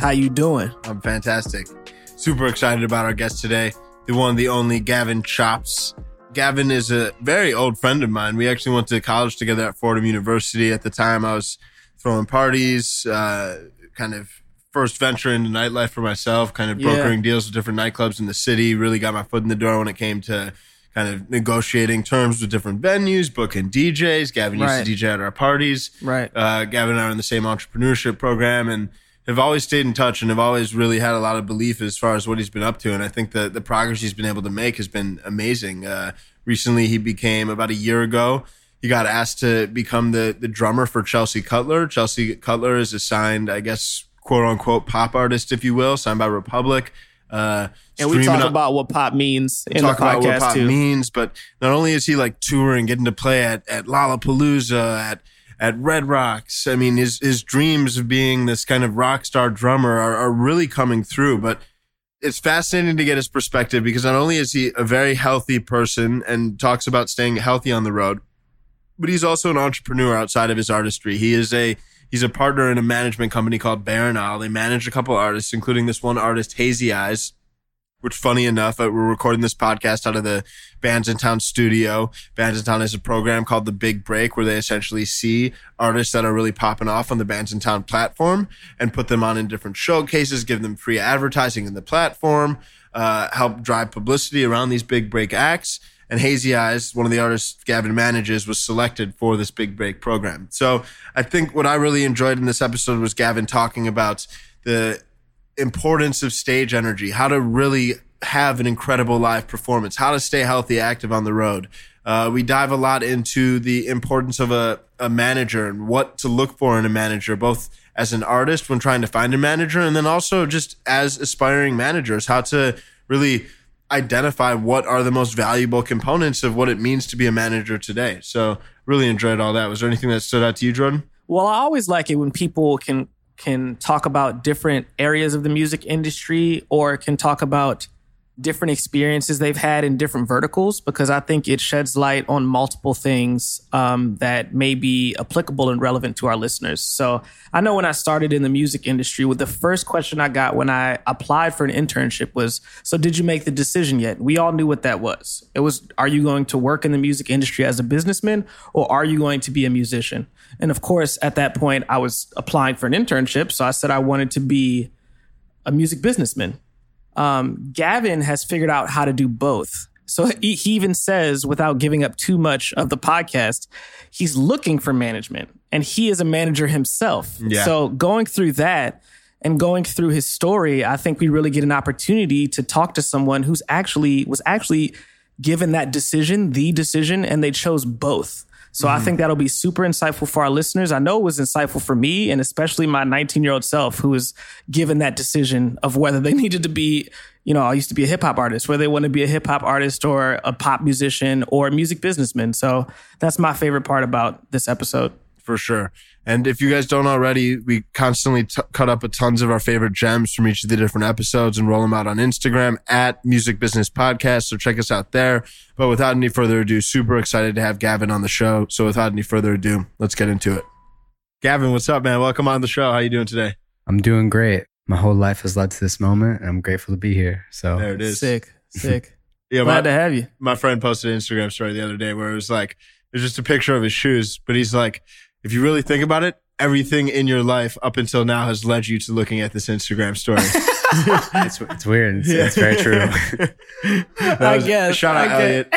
How you doing? I'm fantastic. Super excited about our guest today, the one, the only Gavin Chops. Gavin is a very old friend of mine. We actually went to college together at Fordham University. At the time, I was throwing parties, uh, kind of first venture into nightlife for myself, kind of brokering yeah. deals with different nightclubs in the city. Really got my foot in the door when it came to kind of negotiating terms with different venues, booking DJs. Gavin used to DJ at our parties. Right. Uh, Gavin and I are in the same entrepreneurship program and have always stayed in touch and have always really had a lot of belief as far as what he's been up to. And I think that the progress he's been able to make has been amazing. Uh, recently, he became about a year ago. He got asked to become the the drummer for Chelsea Cutler. Chelsea Cutler is a signed, I guess, quote unquote pop artist, if you will, signed by Republic. Uh, and we talk up, about what pop means in the podcast about what pop too. means, but not only is he like touring, getting to play at at Lollapalooza, at at Red Rocks. I mean, his his dreams of being this kind of rock star drummer are, are really coming through. But it's fascinating to get his perspective because not only is he a very healthy person and talks about staying healthy on the road, but he's also an entrepreneur outside of his artistry. He is a he's a partner in a management company called Baron Isle. They manage a couple artists, including this one artist, Hazy Eyes, which funny enough, uh, we're recording this podcast out of the Bandsintown studio. Bandsintown has a program called The Big Break where they essentially see artists that are really popping off on the Bandsintown platform and put them on in different showcases, give them free advertising in the platform, uh, help drive publicity around these big break acts. And Hazy Eyes, one of the artists Gavin manages, was selected for this big break program. So I think what I really enjoyed in this episode was Gavin talking about the importance of stage energy, how to really have an incredible live performance, how to stay healthy, active on the road. Uh, we dive a lot into the importance of a, a manager and what to look for in a manager, both as an artist when trying to find a manager, and then also just as aspiring managers, how to really identify what are the most valuable components of what it means to be a manager today. So, really enjoyed all that. Was there anything that stood out to you, Jordan? Well, I always like it when people can can talk about different areas of the music industry or can talk about different experiences they've had in different verticals because I think it sheds light on multiple things um, that may be applicable and relevant to our listeners. So I know when I started in the music industry, with the first question I got when I applied for an internship was, "So did you make the decision yet?" We all knew what that was. It was, "Are you going to work in the music industry as a businessman, or are you going to be a musician?" And of course, at that point, I was applying for an internship, so I said I wanted to be a music businessman. Um, Gavin has figured out how to do both. So he, he even says, without giving up too much of the podcast, he's looking for management and he is a manager himself. Yeah. So going through that and going through his story, I think we really get an opportunity to talk to someone who's actually was actually given that decision, the decision, and they chose both. So mm-hmm. I think that'll be super insightful for our listeners. I know it was insightful for me and especially my 19 year old self who was given that decision of whether they needed to be, you know, I used to be a hip hop artist, whether they want to be a hip hop artist or a pop musician or a music businessman. So that's my favorite part about this episode. For sure. And if you guys don't already, we constantly t- cut up a tons of our favorite gems from each of the different episodes and roll them out on Instagram at Music Business Podcast. So check us out there. But without any further ado, super excited to have Gavin on the show. So without any further ado, let's get into it. Gavin, what's up, man? Welcome on the show. How you doing today? I'm doing great. My whole life has led to this moment, and I'm grateful to be here. So there it is. Sick, sick. yeah, glad my, to have you. My friend posted an Instagram story the other day where it was like, it was just a picture of his shoes, but he's like, if you really think about it, everything in your life up until now has led you to looking at this Instagram story. it's, it's weird. It's, yeah. it's very true. I guess. Shout out Elliot,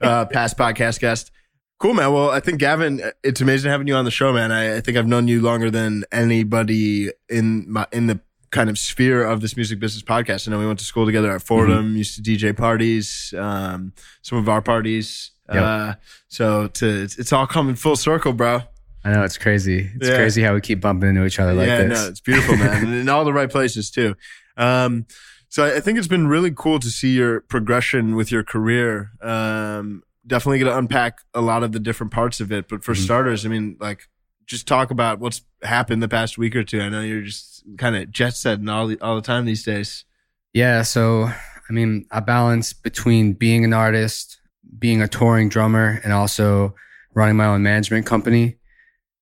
uh, past podcast guest. Cool, man. Well, I think Gavin, it's amazing having you on the show, man. I, I think I've known you longer than anybody in my in the kind of sphere of this music business podcast. I know we went to school together at Fordham, mm-hmm. used to DJ parties, um, some of our parties. Yep. Uh, so to, it's all coming full circle, bro. I know it's crazy. It's Yeah. crazy how we keep bumping into each other like this. yeah, no, it's beautiful, man, and in all the right places too. Um, so I think it's been really cool to see your progression with your career. Um, definitely going to unpack a lot of the different parts of it. But for Mhm. starters, I mean, like, just talk about what's happened the past week or two. I know you're just kind of jet setting all the all the time these days. Yeah, so I mean, I balance between being an artist, being a touring drummer, and also running my own management company.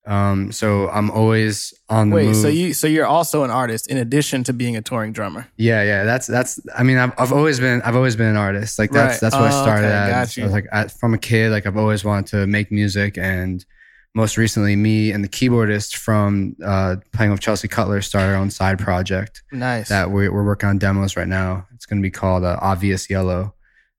Um, so I'm always on the Wait, move. so you so you're also an artist in addition to being a touring drummer. yeah, yeah, that's that's. I mean, I've I've always been I've always been an artist. Like that's Right. that's what I Oh, started okay, at. got I was like I, from a kid, like I've always wanted to make music, and most recently, me and the keyboardist from uh, playing with Chelsea Cutler started our own side project. Nice. that we're, we're working on demos right now. It's going to be called uh, Obvious Yellow.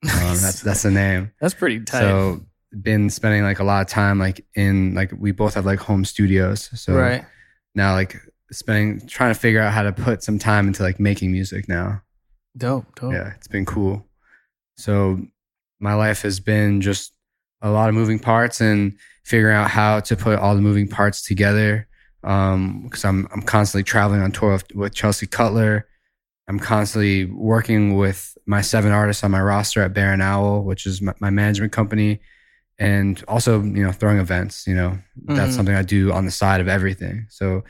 Um, that's that's the name. That's pretty tight. So been spending like a lot of time like in like we both have like home studios. So right. now like spending trying to figure out how to put some time into like making music now. Dope. Dope. Yeah, it's been cool. So my life has been just a lot of moving parts and figuring out how to put all the moving parts together. Um, because I'm I'm constantly traveling on tour with, with Chelsea Cutler. I'm constantly working with my seven artists on my roster at Baron Owl, which is my, my management company, and also you know throwing events. You know that's Mhm. something I do on the side of everything. So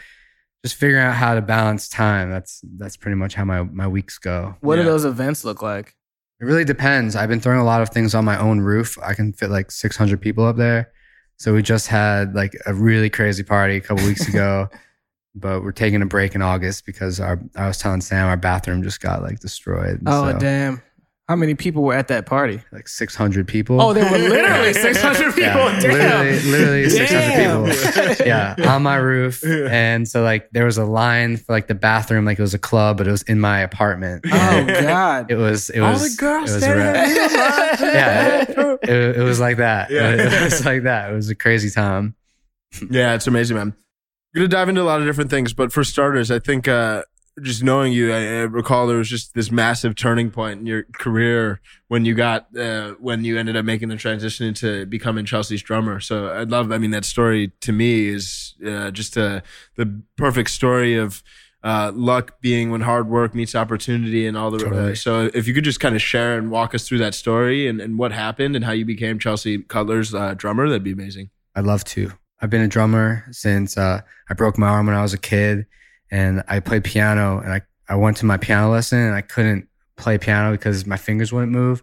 just figuring out how to balance time. That's that's pretty much how my my weeks go. What do those events look like? It really depends. I've been throwing a lot of things on my own roof. I can fit like 600 people up there. So we just had like a really crazy party a couple weeks ago, but we're taking a break in August because our I was telling Sam our bathroom just got like destroyed. Oh So, damn! How many people were at that party? Like 600 people. Oh, there were literally 600 people. Yeah, Damn. literally, literally 600 Damn. people. yeah, on my roof. And so like there was a line for like the bathroom, like it was a club, but it was in my apartment. Oh God. It was it All was the girls it was standing ra- at the line. Yeah. it, it was like that. Yeah. It was like that. It was a crazy time. Yeah, it's amazing, man. We're gonna dive into a lot of different things, but for starters, I think uh, just knowing you, I, I recall there was just this massive turning point in your career when you got uh, when you ended up making the transition into becoming Chelsea's drummer. So I'd love. I mean, that story to me is uh, just uh, the perfect story of. Uh, luck being when hard work meets opportunity and all the uh, so if you could just kind of share and walk us through that story and, and what happened and how you became Chelsea Cutler's uh, drummer that'd be amazing I'd love to. I've been a drummer since uh, I broke my arm when I was a kid, and I played piano. And I, I went to my piano lesson, and I couldn't play piano because my fingers wouldn't move.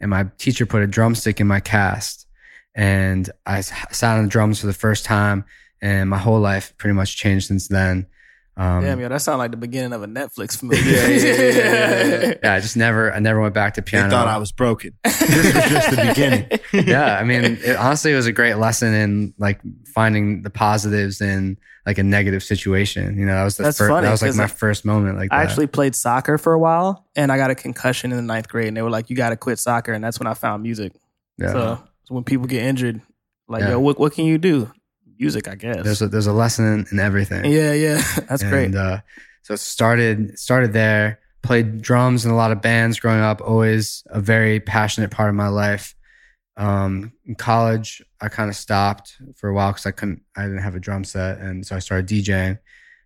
And my teacher put a drumstick in my cast, and I sat on the drums for the first time, and my whole life pretty much changed since then. Um, Damn, yo, that sounds like the beginning of a Netflix movie. Yeah, yeah, yeah, yeah, yeah. yeah, I just never, I never went back to piano. They thought I was broken. This was just the beginning. yeah, I mean, it, honestly, it was a great lesson in like finding the positives in like a negative situation. You know, that was the That's first. funny, That was like my I- first moment. Like I that. actually played soccer for a while, and I got a concussion in the ninth grade, and they were like, "You got to quit soccer," and that's when I found music. yeah. So, so when people get injured, like, Yeah. yo, what what can you do? Music, I guess. there's a, there's a lesson in, in everything. yeah, yeah, that's and, great. Uh, so it started started there. Played drums in a lot of bands growing up. Always a very passionate part of my life. Um, in college, I kind of stopped for a while because I couldn't. I didn't have a drum set, and so I started DJing.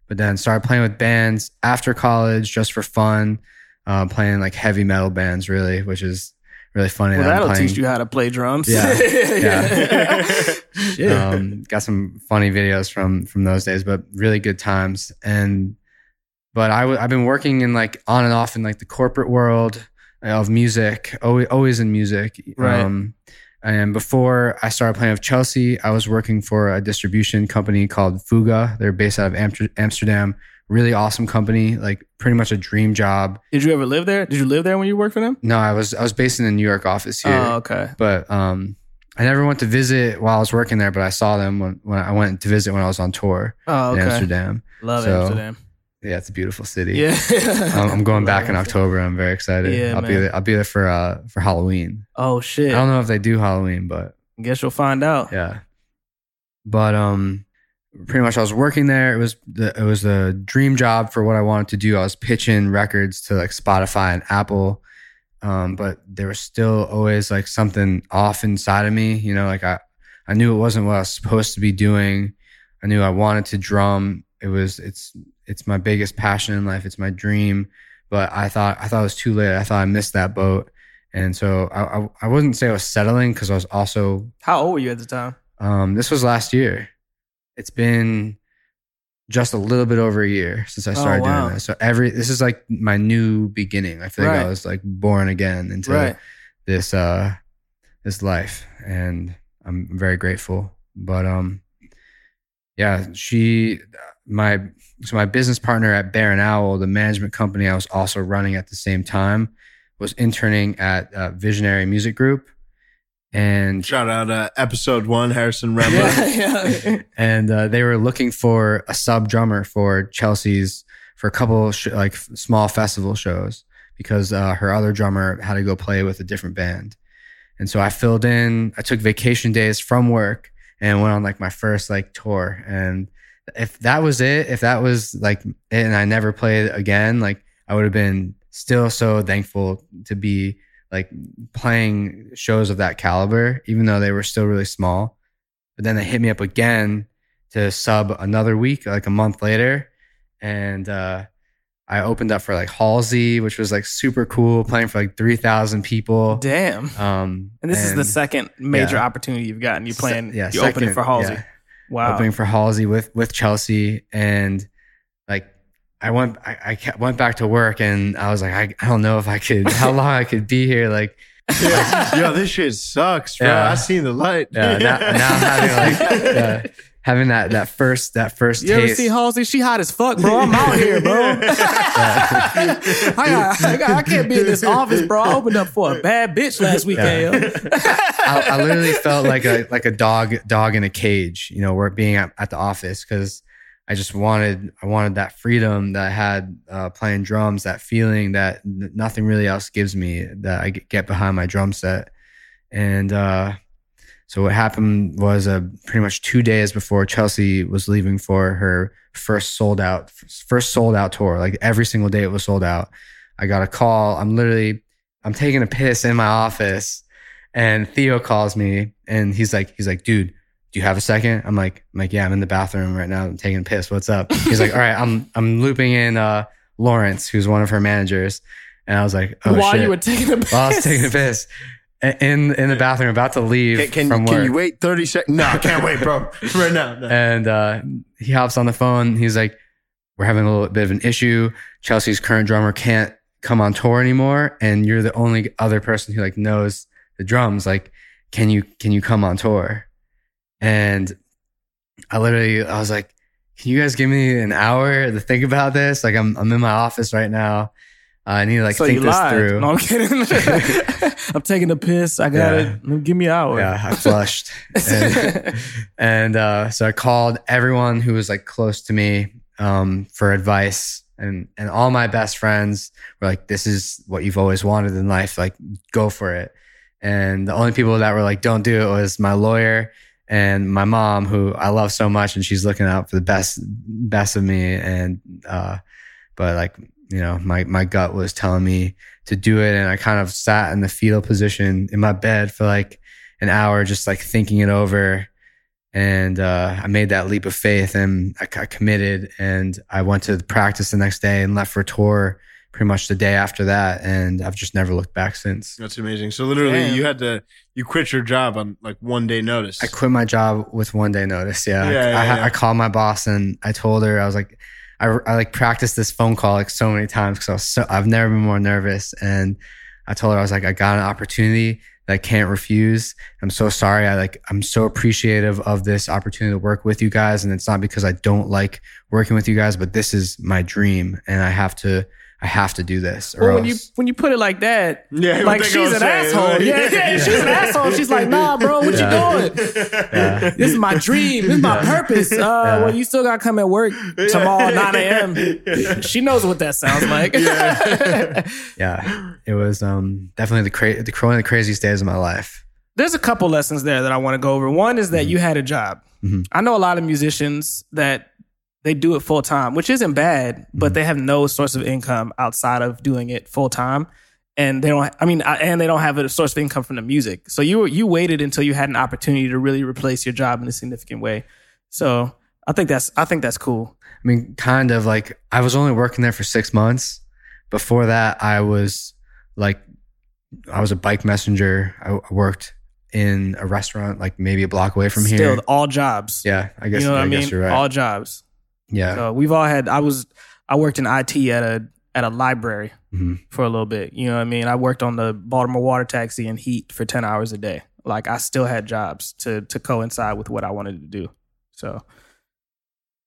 But then started playing with bands after college just for fun. Uh, playing like heavy metal bands, really, which is really funny. well, that I'm that'll playing- teach you how to play drums. Yeah, yeah. Shit. um, got some funny videos from from those days, but really good times. And but I w- I've been working in like on and off in like the corporate world of music, always always in music. Right. Um, and before I started playing with Chelsea, I was working for a distribution company called Fuga. They're based out of Amster- Amsterdam. Really awesome company, like pretty much a dream job. Did you ever live there? Did you live there when you worked for them? No, I was I was based in the New York office here Oh, okay. but um, I never went to visit while I was working there, but I saw them when, when I went to visit when I was on tour Oh, in. Amsterdam. Love So, Amsterdam. Yeah, it's a beautiful city. Yeah. I'm going back in October. I'm very excited. Yeah, I'll be there. I'll be there for uh for Halloween. Oh shit! I don't know if they do Halloween, but I Guess you'll find out. yeah. But um, pretty much I was working there. It was the it was the dream job for what I wanted to do. I was pitching records to like Spotify and Apple. Um, but there was still always like something off inside of me, you know, like I, I knew it wasn't what I was supposed to be doing. I knew I wanted to drum. It was it's it's my biggest passion in life. It's my dream. But I thought I thought it was too late. I thought I missed that boat. And so I I, I wouldn't say I was settling because I was also How old were you at the time? um this was last year. It's been just a little bit over a year since I Oh, started wow. doing this. So every this is like my new beginning. I feel like I was like born again into Right. this uh this life and I'm very grateful. But um yeah, she my so my business partner at Bear and Owl, the management company I was also running at the same time, was interning at uh, Visionary Music Group. And Shout out uh, episode one, Harrison Remler. yeah. and uh, they were looking for a sub drummer for Chelsea's for a couple sh- like small festival shows because uh, her other drummer had to go play with a different band. And so I filled in. I took vacation days from work and went on like my first like tour. And if that was it, if that was like it, and I never played again, like I would have been still so thankful to be like playing shows of that caliber, even though they were still really small. But then they hit me up again to sub another week, like a month later. And uh, I opened up for like Halsey, which was like super cool, playing for like 3,000 people. Damn. Um, And this is the second major yeah. opportunity you've gotten. You se- playing, yeah, you opening second- for Halsey. yeah, Wow. Opening for Halsey with, with Chelsea. And like, I went, I, I kept- went back to work and I was like, I, I don't know if I could, how long I could be here. Like, Yo, this shit sucks, bro. Yeah. I seen the light. yeah, now, now I'm having like, yeah, having that, that first, that first You ever see Halsey? She hot as fuck, bro. I'm out here, bro. I, got, I, got, I can't be in this office, bro. I opened up for a bad bitch last weekend. yo. I, I literally felt like a like a dog dog in a cage, you know, work being at, at the office because I just wanted I wanted that freedom that I had uh, playing drums, that feeling that nothing really else gives me that I get get behind my drum set. And uh, so what happened was uh, pretty much two days before Chelsea was leaving for her first sold out first sold out tour. Like every single day it was sold out. I got a call. I'm literally I'm taking a piss in my office and Theo calls me and he's like, he's like, dude, do you have a second? I'm like, I'm like, yeah, I'm in the bathroom right now. I'm taking a piss. What's up? He's like, all right, I'm, I'm looping in, uh, Lawrence, who's one of her managers. And I was like, oh While shit. you were taking a piss. While I was taking a piss in, in the bathroom, about to leave Can, can, from can you wait 30 seconds? No, I can't wait, bro. Right now. No. And, uh, he hops on the phone. He's like, we're having a little bit of an issue. Chelsea's current drummer can't come on tour anymore. And you're the only other person who like knows the drums. Like, can you, can you come on tour? And I literally, I was like, can you guys give me an hour to think about this? Like, I'm, I'm in my office right now. Uh, I need to like so think this lied. through. No, I'm kidding. I'm taking a piss. I got Yeah. it. Give me an hour. Yeah, I flushed. and and uh, so I called everyone who was like close to me um, for advice. And, and all my best friends were like, this is what you've always wanted in life. Like, go for it. And the only people that were like, don't do it was my lawyer and my mom, who I love so much. And she's looking out for the best, best of me. And, uh, but like, you know, my, my gut was telling me to do it. And I kind of sat in the fetal position in my bed for like an hour, just like thinking it over. And uh, I made that leap of faith and I, I committed. And I went to practice the next day and left for tour pretty much the day after that. And I've just never looked back since. That's amazing. So literally, Damn. you had to you quit your job on like one day notice. I quit my job with one day notice. Yeah. Yeah, yeah, I, yeah. I called my boss and I told her, I was like, I, I like practiced this phone call like so many times because I was so, I've never been more nervous. And I told her, I was like, I got an opportunity that I can't refuse. I'm so sorry. I like, I'm so appreciative of this opportunity to work with you guys. And it's not because I don't like working with you guys, but this is my dream and I have to, I have to do this. Or Well, when you when you put it like that, Yeah, like she's an say? asshole. Yeah, yeah, she's an asshole. She's like, nah, bro, what Yeah. you doing? Yeah. This is my dream. This is my purpose. Uh, Well, you still gotta come at work tomorrow, 9 a.m. She knows what that sounds like. yeah, it was, um, definitely the cra- the, one of the craziest days of my life. There's a couple lessons there that I want to go over. One is that you had a job. Mhm. I know a lot of musicians that they do it full time, which isn't bad, but mm-hmm. they have no source of income outside of doing it full time. And they don't, I mean, and they don't have a source of income from the music. So you you waited until you had an opportunity to really replace your job in a significant way. So, I think that's I think that's cool. I mean, kind of like I was only working there for six months. Before that, I was like, I was a bike messenger. I worked in a restaurant, like maybe a block away from Still, here. all jobs. Yeah, I guess. you know what I, I guess mean? you're right. All jobs. Yeah. So we've all had. I was. I worked in IT at a at a library Mhm. for a little bit. You know what I mean? I worked on the Baltimore water taxi and heat for ten hours a day. Like I still had jobs to to coincide with what I wanted to do. So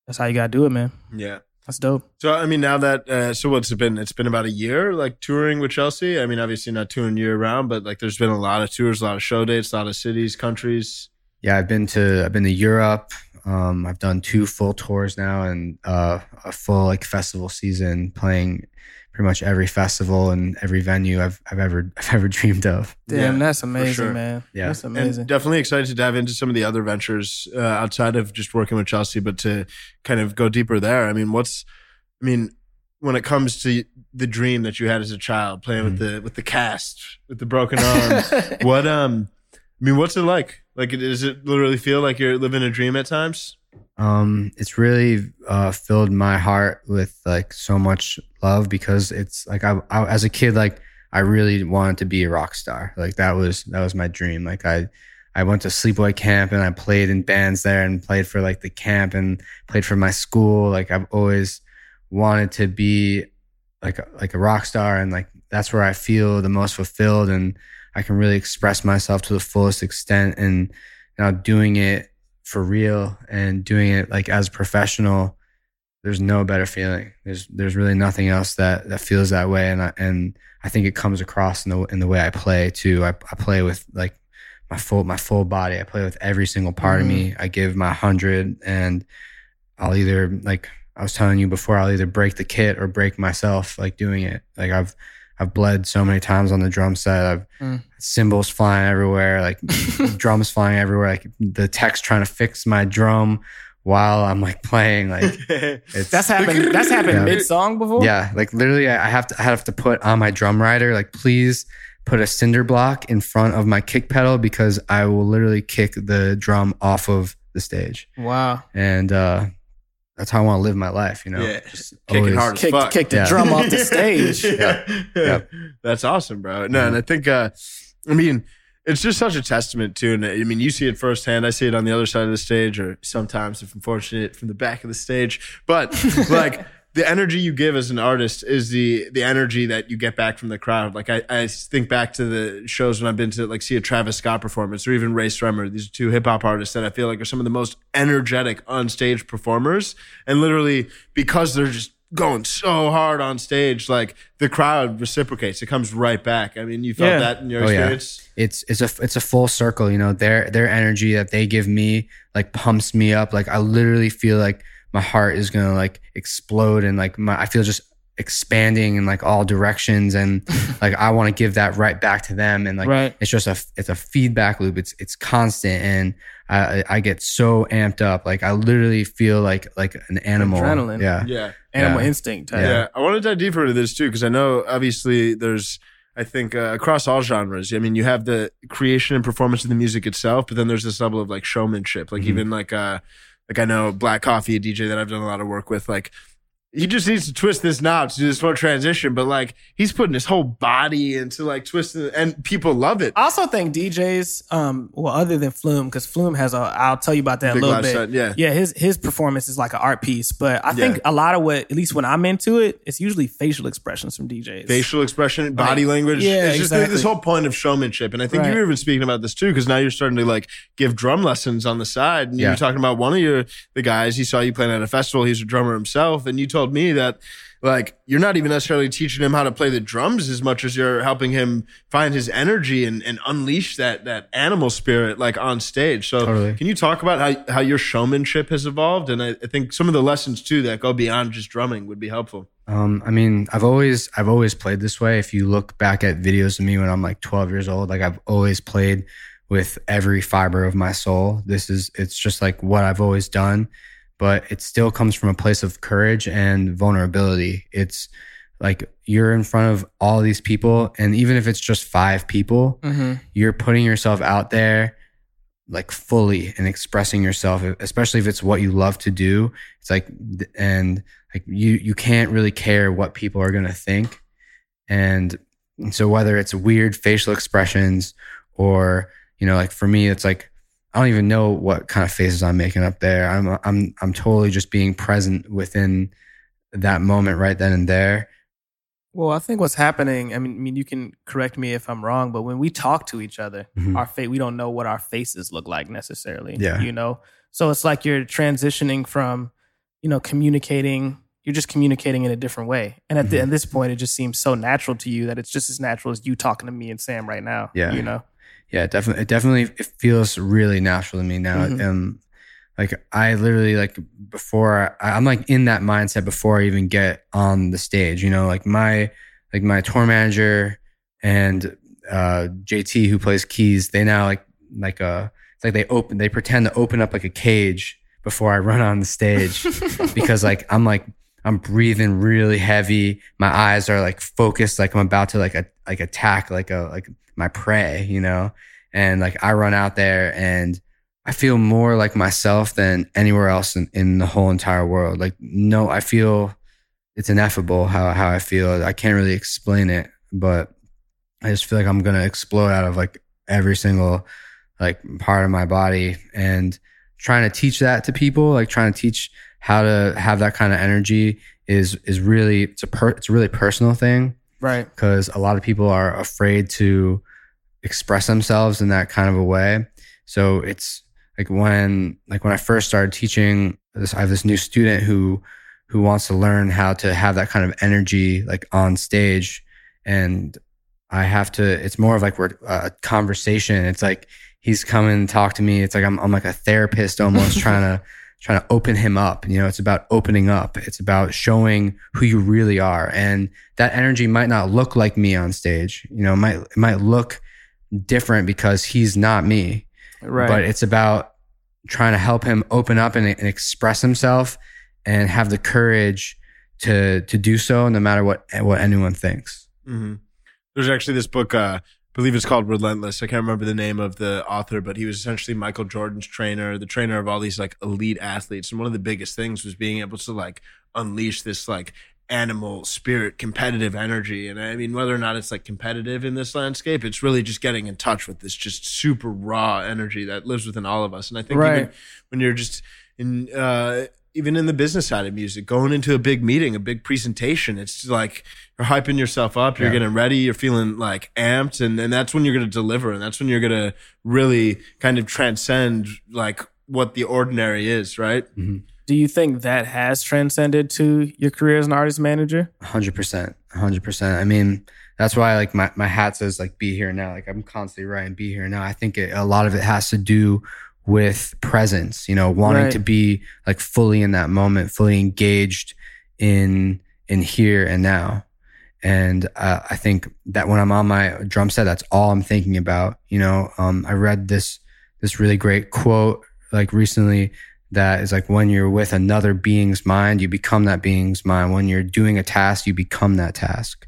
that's how you gotta do it, man. Yeah. That's dope. So I mean, now that uh, so what's it been? It's been about a year, like touring with Chelsea. I mean, obviously not touring year round, but like there's been a lot of tours, a lot of show dates, a lot of cities, countries. Yeah, I've been to I've been to Europe. Um, I've done two full tours now and uh, a full like festival season, playing pretty much every festival and every venue I've I've ever I've ever dreamed of. Damn, Yeah, that's amazing, sure. man. Yeah. that's amazing. And definitely excited to dive into some of the other ventures uh, outside of just working with Chelsea, but to kind of go deeper there. I mean, what's, I mean, when it comes to the dream that you had as a child, playing with the with the cast, with the broken arm, what um, I mean, what's it like? Like, does it literally feel like you're living a dream at times? Um, it's really uh, filled my heart with like so much love because it's like I, I as a kid like I really wanted to be a rock star. Like that was that was my dream. Like I I went to sleepaway camp and I played in bands there and played for like the camp and played for my school. Like I've always wanted to be like a, like a rock star and like that's where I feel the most fulfilled and I can really express myself to the fullest extent and now doing it for real and doing it like as a professional. There's no better feeling. There's there's really nothing else that that feels that way. And I, and I think it comes across in the in the way I play too. I, I play with like my full my full body. I play with every single part of me. Mm-hmm. I give my hundred and I'll either like I was telling you before I'll either break the kit or break myself like doing it. Like I've I've bled so many times on the drum set I've Mm. cymbals flying everywhere like drums flying everywhere like the tech's trying to fix my drum while I'm like playing like it's that's happened. That's happened Yeah. mid song before. yeah like literally I I have to I have to put on my drum rider like please put a cinder block in front of my kick pedal because I will literally kick the drum off of the stage Wow. and uh that's how I want to live my life you know Yeah. Just Kicking always- hard as Kick, fuck. kick the Yeah. drum off the stage. yeah. Yep. That's awesome, bro. No, and I think, uh, I mean, it's just such a testament to, and I mean, you see it firsthand. I see it on the other side of the stage, or sometimes, if I'm fortunate, from the back of the stage. But like the energy you give as an artist is the the energy that you get back from the crowd. Like I, I think back to the shows when I've been to like see a Travis Scott performance, or even Rae Sremmurd. These are two hip hop artists that I feel like are some of the most energetic on stage performers, and literally because they're just going so hard on stage, like the crowd reciprocates. It comes right back. I mean, you felt Yeah. that in your Oh, yeah. experience. it's it's a it's a full circle you know their their energy that they give me like pumps me up like i literally feel like my heart is gonna like explode and like my i feel just expanding in like all directions and like i want to give that right back to them and like Right. it's just a it's a feedback loop it's it's constant and i I- i get so amped up like i literally feel like like an animal Adrenaline. yeah Yeah. Animal Yeah. instinct. Type. Yeah. I want to dive deeper into this too, because I know obviously there's, I think uh, across all genres, I mean, you have the creation and performance of the music itself, but then there's this level of like showmanship. Like Mhm. even like, uh, like I know Black Coffee, a DJ that I've done a lot of work with, like he just needs to twist this knob to do this one transition, but like he's putting his whole body into like twisting, and people love it. I also think DJs, um, well, other than Flume, because Flume has a, I'll tell you about that Big a little bit. set, yeah. Yeah, his his performance is like an art piece, but I think a lot of what, at least when I'm into it, it's usually facial expressions from DJs. facial expression, body Right. language. Yeah, it's just exactly. this whole point of showmanship. And I think Right. you were even speaking about this too, because now you're starting to like give drum lessons on the side. And you Yeah. were talking about one of your the guys he saw you playing at a festival. He's a drummer himself, and you told me that like you're not even necessarily teaching him how to play the drums as much as you're helping him find his energy and, and unleash that that animal spirit like on stage. So Totally. can you talk about how, how your showmanship has evolved? And I, I think some of the lessons too that go beyond just drumming would be helpful. Um, I mean, I've always I've always played this way. If you look back at videos of me when I'm like 12 years old, like I've always played with every fiber of my soul. This is it's just like what I've always done, but it still comes from a place of courage and vulnerability. It's like you're in front of all these people and even if it's just 5 people, Mm-hmm. you're putting yourself out there like fully and expressing yourself, especially if it's what you love to do. It's like, and like you, you can't really care what people are going to think. And so whether it's weird facial expressions or, you know, like for me, it's like, I don't even know what kind of faces I'm making up there. I'm, I'm, I'm totally just being present within that moment right then and there. Well, I think what's happening, I mean, I mean, you can correct me if I'm wrong, but when we talk to each other, Mhm. our face, we don't know what our faces look like necessarily. Yeah. You know? So it's like you're transitioning from, you know, communicating, you're just communicating in a different way. And at, the, Mhm. at this point, it just seems so natural to you that it's just as natural as you talking to me and Sam right now. Yeah. You know? Yeah, definitely. It definitely it feels really natural to me now. Mhm. Um, like I literally like before I, I'm like in that mindset before I even get on the stage. You know, like my like my tour manager and uh, JT who plays keys. They now like like uh it's like they open they pretend to open up like a cage before I run on the stage because like I'm like I'm breathing really heavy. My eyes are like focused, like I'm about to like a, like attack like a like my prey, you know. And like I run out there and I feel more like myself than anywhere else in, in the whole entire world. Like no, I feel it's ineffable how how I feel. I can't really explain it, but I just feel like I'm gonna explode out of like every single like part of my body and trying to teach that to people, like trying to teach how to have that kind of energy is is really it's a per, it's a really personal thing Right. because a lot of people are afraid to express themselves in that kind of a way. So it's like when like when I first started teaching this, I have this new student who who wants to learn how to have that kind of energy like on stage, and I have to. It's more of like we're uh, a conversation. It's like he's coming to talk to me. It's like I'm I'm like a therapist almost trying to trying to open him up. You know, it's about opening up. It's about showing who you really are. And that energy might not look like me on stage. You know, it might it might look different because he's not me. Right. But it's about trying to help him open up and, and express himself and have the courage to to do so no matter what what anyone thinks. hmm There's actually this book, uh, believe it's called Relentless. I can't remember the name of the author, but he was essentially Michael Jordan's trainer, the trainer of all these like elite athletes. And one of the biggest things was being able to like unleash this like animal spirit, competitive energy. And I mean, whether or not it's like competitive in this landscape, it's really just getting in touch with this just super raw energy that lives within all of us. And I think even when you're just in, uh, even in the business side of music, going into a big meeting, a big presentation, it's like you're hyping yourself up, you're Yeah. getting ready, you're feeling like amped, and, and that's when you're going to deliver, and that's when you're going to really kind of transcend like what the ordinary is, right? Mm-hmm. Do you think that has transcended to your career as an artist manager? Hundred percent, hundred percent. I mean, that's why like my, my hat says like be here now. Like I'm constantly writing be here now. I think it, a lot of it has to do with presence. You know, wanting Right. to be like fully in that moment, fully engaged in in here and now. And uh, I think that when I'm on my drum set, that's all I'm thinking about. You know, um, I read this this really great quote like recently that is like when you're with another being's mind, you become that being's mind. When you're doing a task, you become that task.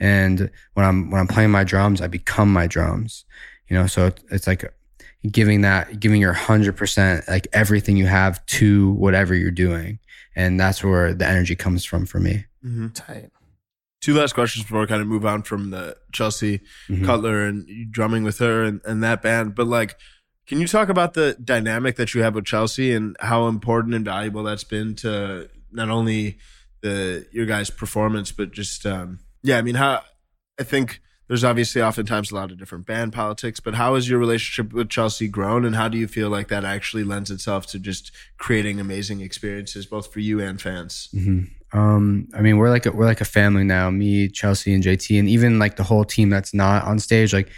And when I'm when I'm playing my drums, I become my drums. You know, so it's, it's like giving that giving your 100% like everything you have to whatever you're doing. And that's where the energy comes from for me. Mm-hmm. Tight. Two last questions before I kind of move on from the Chelsea Mhm. Cutler and you drumming with her and, and that band. But like, can you talk about the dynamic that you have with Chelsea and how important and valuable that's been to not only the your guys' performance, but just um, yeah, I mean how I think there's obviously oftentimes a lot of different band politics, but how has your relationship with Chelsea grown and how do you feel like that actually lends itself to just creating amazing experiences both for you and fans? hmm Um, I mean, we're like a, we're like a family now. Me, Chelsea, and JT, and even like the whole team that's not on stage. Like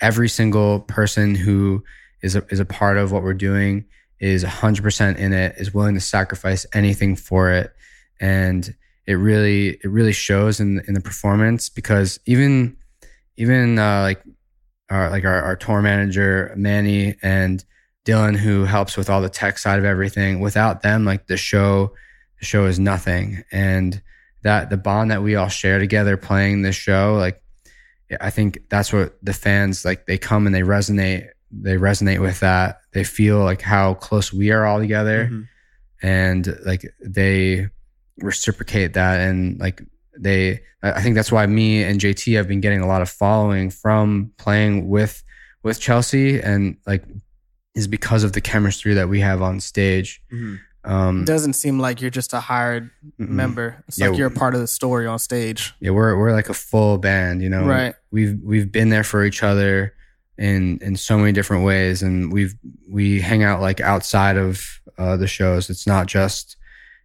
every single person who is a, is a part of what we're doing is 100% in it. Is willing to sacrifice anything for it, and it really it really shows in in the performance because even even uh, like our like our, our tour manager Manny and Dylan who helps with all the tech side of everything. Without them, like the show the show is nothing and that the bond that we all share together playing this show like i think that's what the fans like they come and they resonate they resonate with that. They feel like how close we are all together, Mhm. and like they reciprocate that, and like they. I I think that's why me and JT have been getting a lot of following from playing with with Chelsea, and like is because of the chemistry that we have on stage. Mhm. Um, It doesn't seem like you're just a hired mm-mm. member. It's Yeah, like you're a part of the story on stage. Yeah, we're we're like a full band, you know. Right. We've we've been there for each other in in so many different ways, and we've we hang out like outside of uh, the shows. It's not just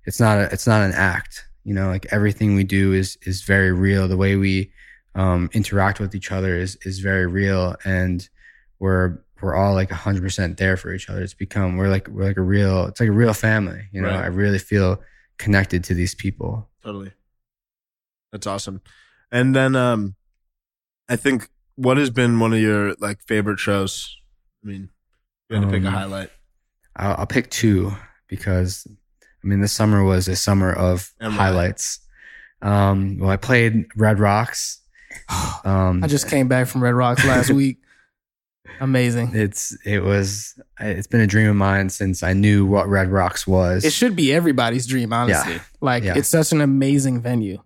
it's not a, it's not an act, you know. Like everything we do is is very real. The way we um, interact with each other is is very real, and we're we're all like hundred percent there for each other. It's become we're like we're like a real it's like a real family, you know. Right. I really feel connected to these people. Totally. That's awesome. And then um I think what has been one of your like favorite shows? I mean, you had to pick a Um, highlight. I'll, I'll pick two because I mean, this summer was a summer of And highlights. Um, well, I played Red Rocks. Um, I just came back from Red Rocks last week. Amazing. it's it was it's been a dream of mine since I knew what Red Rocks was. It should be everybody's dream, honestly. Like Yeah. it's such an amazing venue.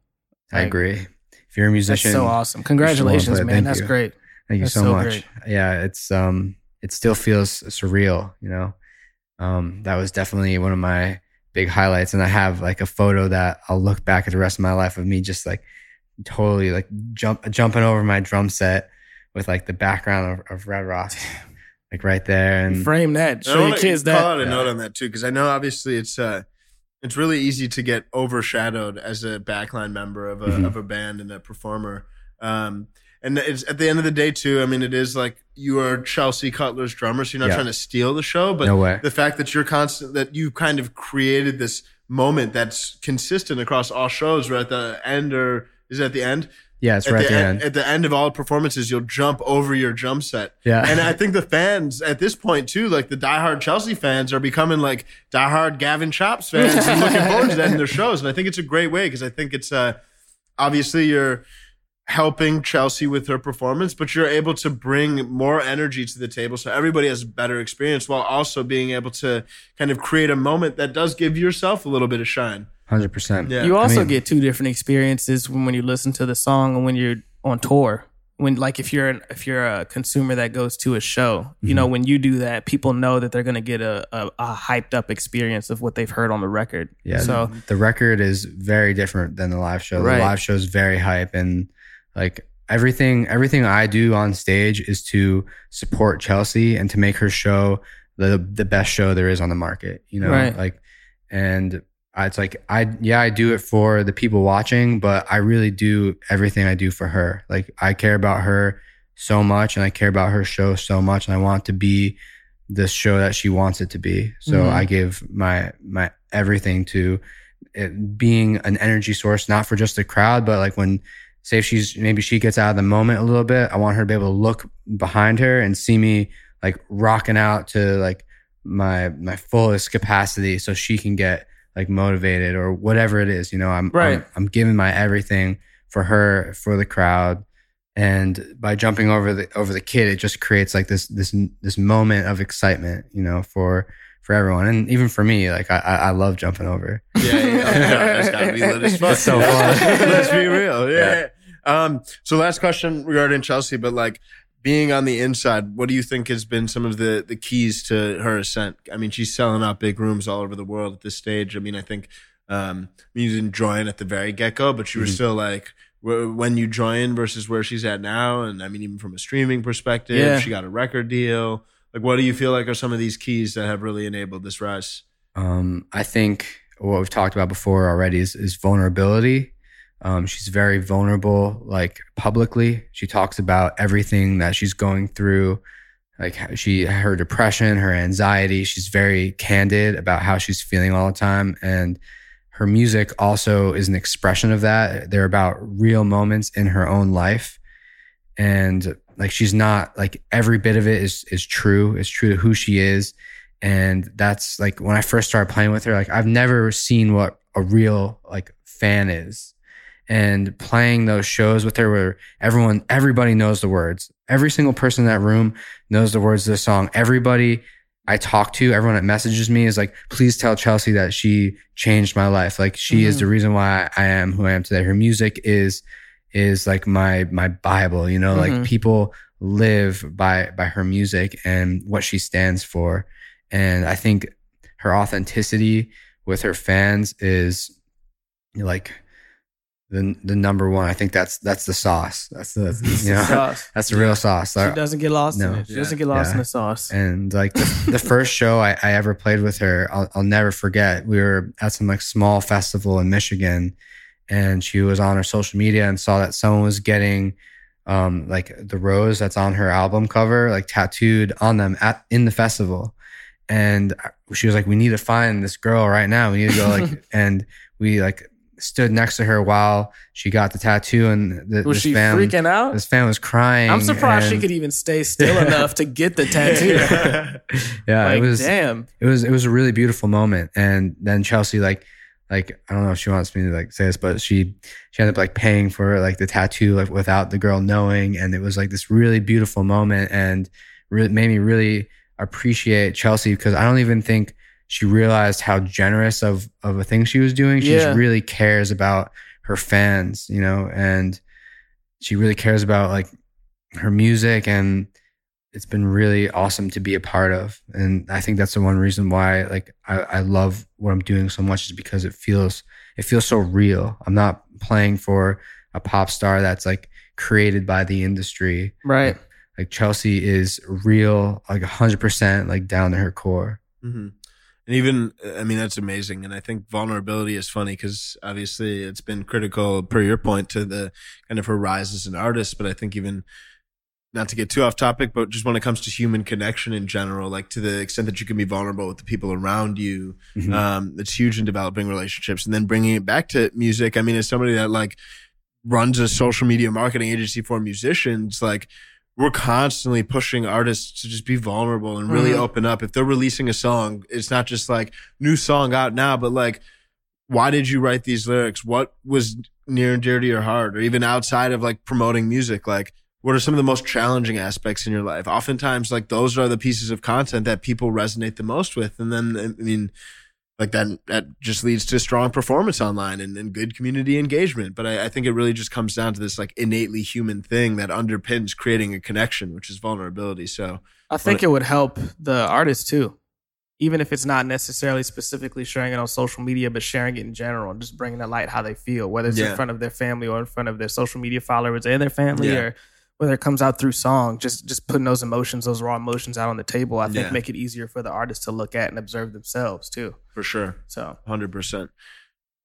I agree. If you're a That's musician, so awesome. Congratulations, man. Thank That's you. great. Thank you That's so, so much. great. Yeah, it's um it still feels surreal, you know. Um that was definitely one of my big highlights and I have like a photo that I'll look back at the rest of my life of me just like totally like jump jumping over my drum set with like the background of, of Red Rock like right there and Frame that. I Show your wanna kids call out a Yeah. note on that too, because I know obviously it's uh it's really easy to get overshadowed as a backline member of a Mhm. of a band and a performer. Um and it's at the end of the day too, I mean it is like you are Chelsea Cutler's drummer, so you're not Yeah. trying to steal the show, but no way. the fact that you're constant that you kind of created this moment that's consistent across all shows Right at the end or is it at the end? Yeah, it's right at the end. At the end of all performances, you'll jump over your drum set. Yeah. And I think the fans at this point too, like the diehard Chelsea fans, are becoming like diehard Gavin Chops fans and looking forward to that in their shows. And I think it's a great way because I think it's uh, obviously you're helping Chelsea with her performance, but you're able to bring more energy to the table so everybody has a better experience while also being able to kind of create a moment that does give yourself a little bit of shine. 100%. Yeah. You also mean- get two different experiences when, when you listen to the song and when you're on tour. When like if you're an, if you're a consumer that goes to a show, you Mm-hmm. know when you do that, people know that they're gonna get a, a, a hyped up experience of what they've heard on the record. Yeah. So the record is very different than the live show. Right. The live show is very hype and like everything everything I do on stage is to support Chelsea and to make her show the the best show there is on the market, you know? Right. Like and I, it's like I yeah, I do it for the people watching, but I really do everything I do for her. Like I care about her so much and I care about her show so much and I want to be the show that she wants it to be. So Mhm. I give my my everything to it being an energy source, not for just the crowd, but like when say if she's maybe she gets out of the moment a little bit, I want her to be able to look behind her and see me like rocking out to like my my fullest capacity so she can get like motivated or whatever it is. You know, I'm Right. I'm, I'm giving my everything for her, for the crowd. And by jumping over the over the kid, it just creates like this this this moment of excitement, you know, for for everyone, and even for me. Like I I I love jumping over. Yeah, yeah, yeah. that's gotta be lit as fuck. It's so fun. Let's be real. Yeah. Yeah. Um. So, last question regarding Chelsea, but like being on the inside, what do you think has been some of the the keys to her ascent? I mean, she's selling out big rooms all over the world at this stage. I mean, I think um, you didn't join at the very get go, but you were Mhm. still like. When you join versus where she's at now, and I mean, even from a streaming perspective, Yeah. she got a record deal. Like, what do you feel like are some of these keys that have really enabled this rise? Um, I think what we've talked about before already is, is vulnerability. Um, she's very vulnerable, like publicly. She talks about everything that she's going through, like she, her depression, her anxiety. She's very candid about how she's feeling all the time. And her music also is an expression of that. They're about real moments in her own life. And like she's not like every bit of it is is true. It's true to who she is. And that's like when I first started playing with her, like I've never seen what a real like fan is. And playing those shows with her where everyone, everybody knows the words. Every single person in that room knows the words of the song. Everybody I talk to, everyone that messages me is like, please tell Chelsea that she changed my life. Like she is the reason why I am who I am today. Her music is, is like my, my Bible, you know, Mhm. like people live by, by her music and what she stands for. And I think her authenticity with her fans is like the the number one. I think that's that's the sauce. That's the you know Sauce. that's the real sauce. She doesn't get lost No. in it. She Yeah. doesn't get lost Yeah. in the sauce. And like the, the first show I, I ever played with her, I'll, I'll never forget. We were at some like small festival in Michigan, and she was on her social media and saw that someone was getting um like the rose that's on her album cover like tattooed on them at in the festival and she was like we need to find this girl right now we need to go like and we like stood next to her while she got the tattoo and the, Was this she fan freaking out? this fan was crying I'm surprised she could even stay still enough to get the tattoo. yeah like, it was damn. it was it was a really beautiful moment and then chelsea like like i don't know if she wants me to like say this but she she ended up like paying for like the tattoo like without the girl knowing and it was like this really beautiful moment and really made me really appreciate chelsea because i don't even think she realized how generous of of a thing she was doing she Yeah. just really cares about her fans you know and she really cares about like her music and it's been really awesome to be a part of. And I think that's the one reason why like I, I love what I'm doing so much is because it feels it feels so real. I'm not playing for a pop star that's like created by the industry. Right. Like Chelsea is real, like hundred percent like down to her core. hmm And even, I mean, that's amazing. And I think vulnerability is funny because obviously it's been critical, per your point, to the kind of her rise as an artist. But I think even not to get too off topic, but just when it comes to human connection in general, like to the extent that you can be vulnerable with the people around you, Mhm. um, it's huge in developing relationships. And then bringing it back to music. I mean, as somebody that like runs a social media marketing agency for musicians, like we're constantly pushing artists to just be vulnerable and really Mhm. open up. If they're releasing a song, it's not just like new song out now, but like, why did you write these lyrics? What was near and dear to your heart? Or even outside of like promoting music, like what are some of the most challenging aspects in your life? Oftentimes, like those are the pieces of content that people resonate the most with. And then, I mean, like that, that just leads to strong performance online and, and good community engagement. But I, I think it really just comes down to this like innately human thing that underpins creating a connection, which is vulnerability. So, I think it would help the artist too. Even if it's not necessarily specifically sharing it on social media, but sharing it in general and just bringing to light how they feel, whether it's Yeah. in front of their family or in front of their social media followers and their family, Yeah. or whether it comes out through song, just just putting those emotions, those raw emotions out on the table, I think Yeah. make it easier for the artist to look at and observe themselves too. for sure, So, 100%.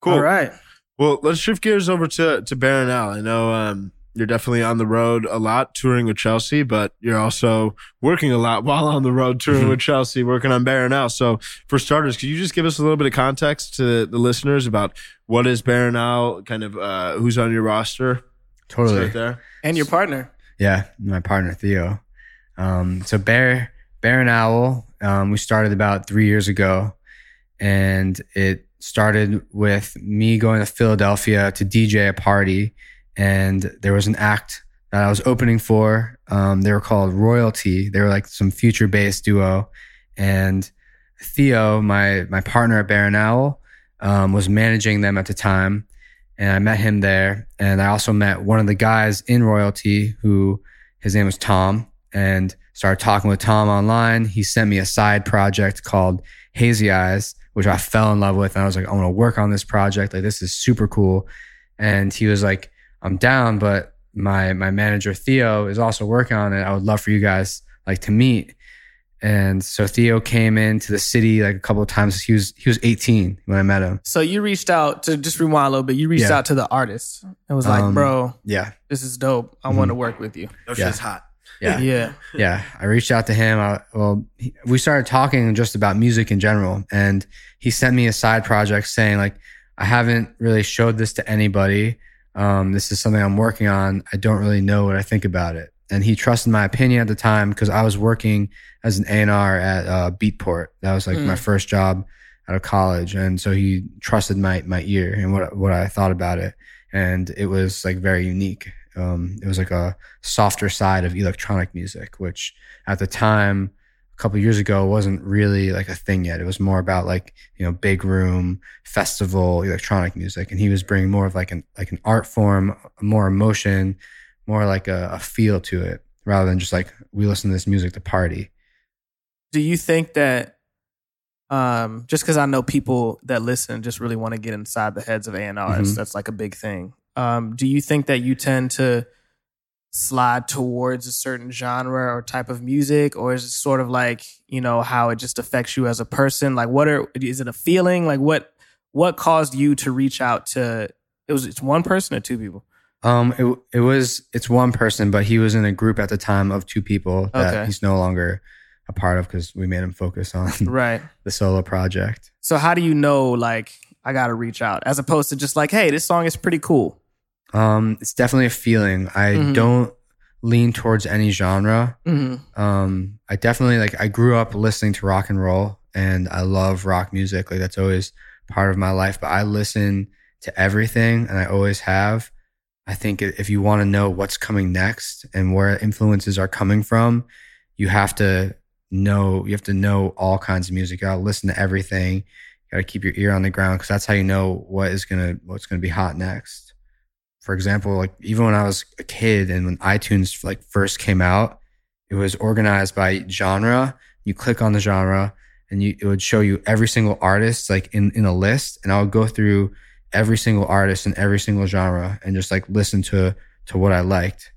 Cool. all right. Well, let's shift gears over to to Bear and Owl. I know um, you're definitely on the road a lot, touring with Chelsea, but you're also working a lot while on the road touring with Chelsea, working on Bear and Owl. So, for starters, could you just give us a little bit of context to the listeners about what is Bear and Owl, kind of uh, who's on your roster? Totally. Start there. And your partner. Yeah, my partner Theo. Um, so Bear Bear and Owl, um, we started about three years ago, and it started with me going to Philadelphia to DJ a party, and there was an act that I was opening for. Um, they were called Royalty. They were like some future based duo, and Theo, my my partner at Bear and Owl, um, was managing them at the time and I met him there. And I also met one of the guys in royalty who his name was Tom and started talking with Tom online. He sent me a side project called Hazy Eyes, which I fell in love with. And I was like, I want to work on this project. Like, this is super cool. And he was like, I'm down, but my, my manager Theo is also working on it. I would love for you guys like to meet. And so Theo came into the city like a couple of times. He was, he was 18 when I met him. So you reached out to just rewind a little bit. You reached Yeah. out to the artist and was like, Um, "Bro, Yeah. this is dope. I Mhm. want to work with you." No Yeah. shit's hot. Yeah. yeah. yeah i reached out to him I, well he, we started talking just about music in general and he sent me a side project saying like i haven't really showed this to anybody um, this is something i'm working on i don't really know what i think about it and he trusted my opinion at the time because i was working as an a&r at uh, beatport that was like Mm. my first job out of college, and so he trusted my my ear and what what I thought about it, and it was like very unique. Um, it was like a softer side of electronic music, which at the time a couple years ago wasn't really like a thing yet. It was more about like you know big room festival electronic music, and he was bringing more of like an like an art form, more emotion, more like a, a feel to it, rather than just like we listen to this music to party. Do you think that um, just because I know people that listen just really want to get inside the heads of A&Rs, Mhm. that's like a big thing. Um, do you think that you tend to slide towards a certain genre or type of music, or is it sort of like you know how it just affects you as a person? Like, what are is it a feeling? Like, what what caused you to reach out to? It was it's one person or two people. Um, it it was it's one person, but he was in a group at the time of two people that Okay. he's no longer a part of because we made him focus on Right. the solo project. So how do you know like I got to reach out as opposed to just like, hey, this song is pretty cool. Um, it's definitely a feeling. I Mhm. don't lean towards any genre. Mm-hmm. Um, I definitely like. I grew up listening to rock and roll, and I love rock music. Like that's always part of my life. But I listen to everything, and I always have. I think if you want to know what's coming next and where influences are coming from, you have to know. You have to know all kinds of music. You gotta listen to everything. You gotta keep your ear on the ground because that's how you know what is gonna what's gonna be hot next for example, like even when I was a kid and when iTunes like first came out, it was organized by genre. You click on the genre and you it would show you every single artist like in in a list, and I would go through every single artist in every single genre and just like listen to to what I liked,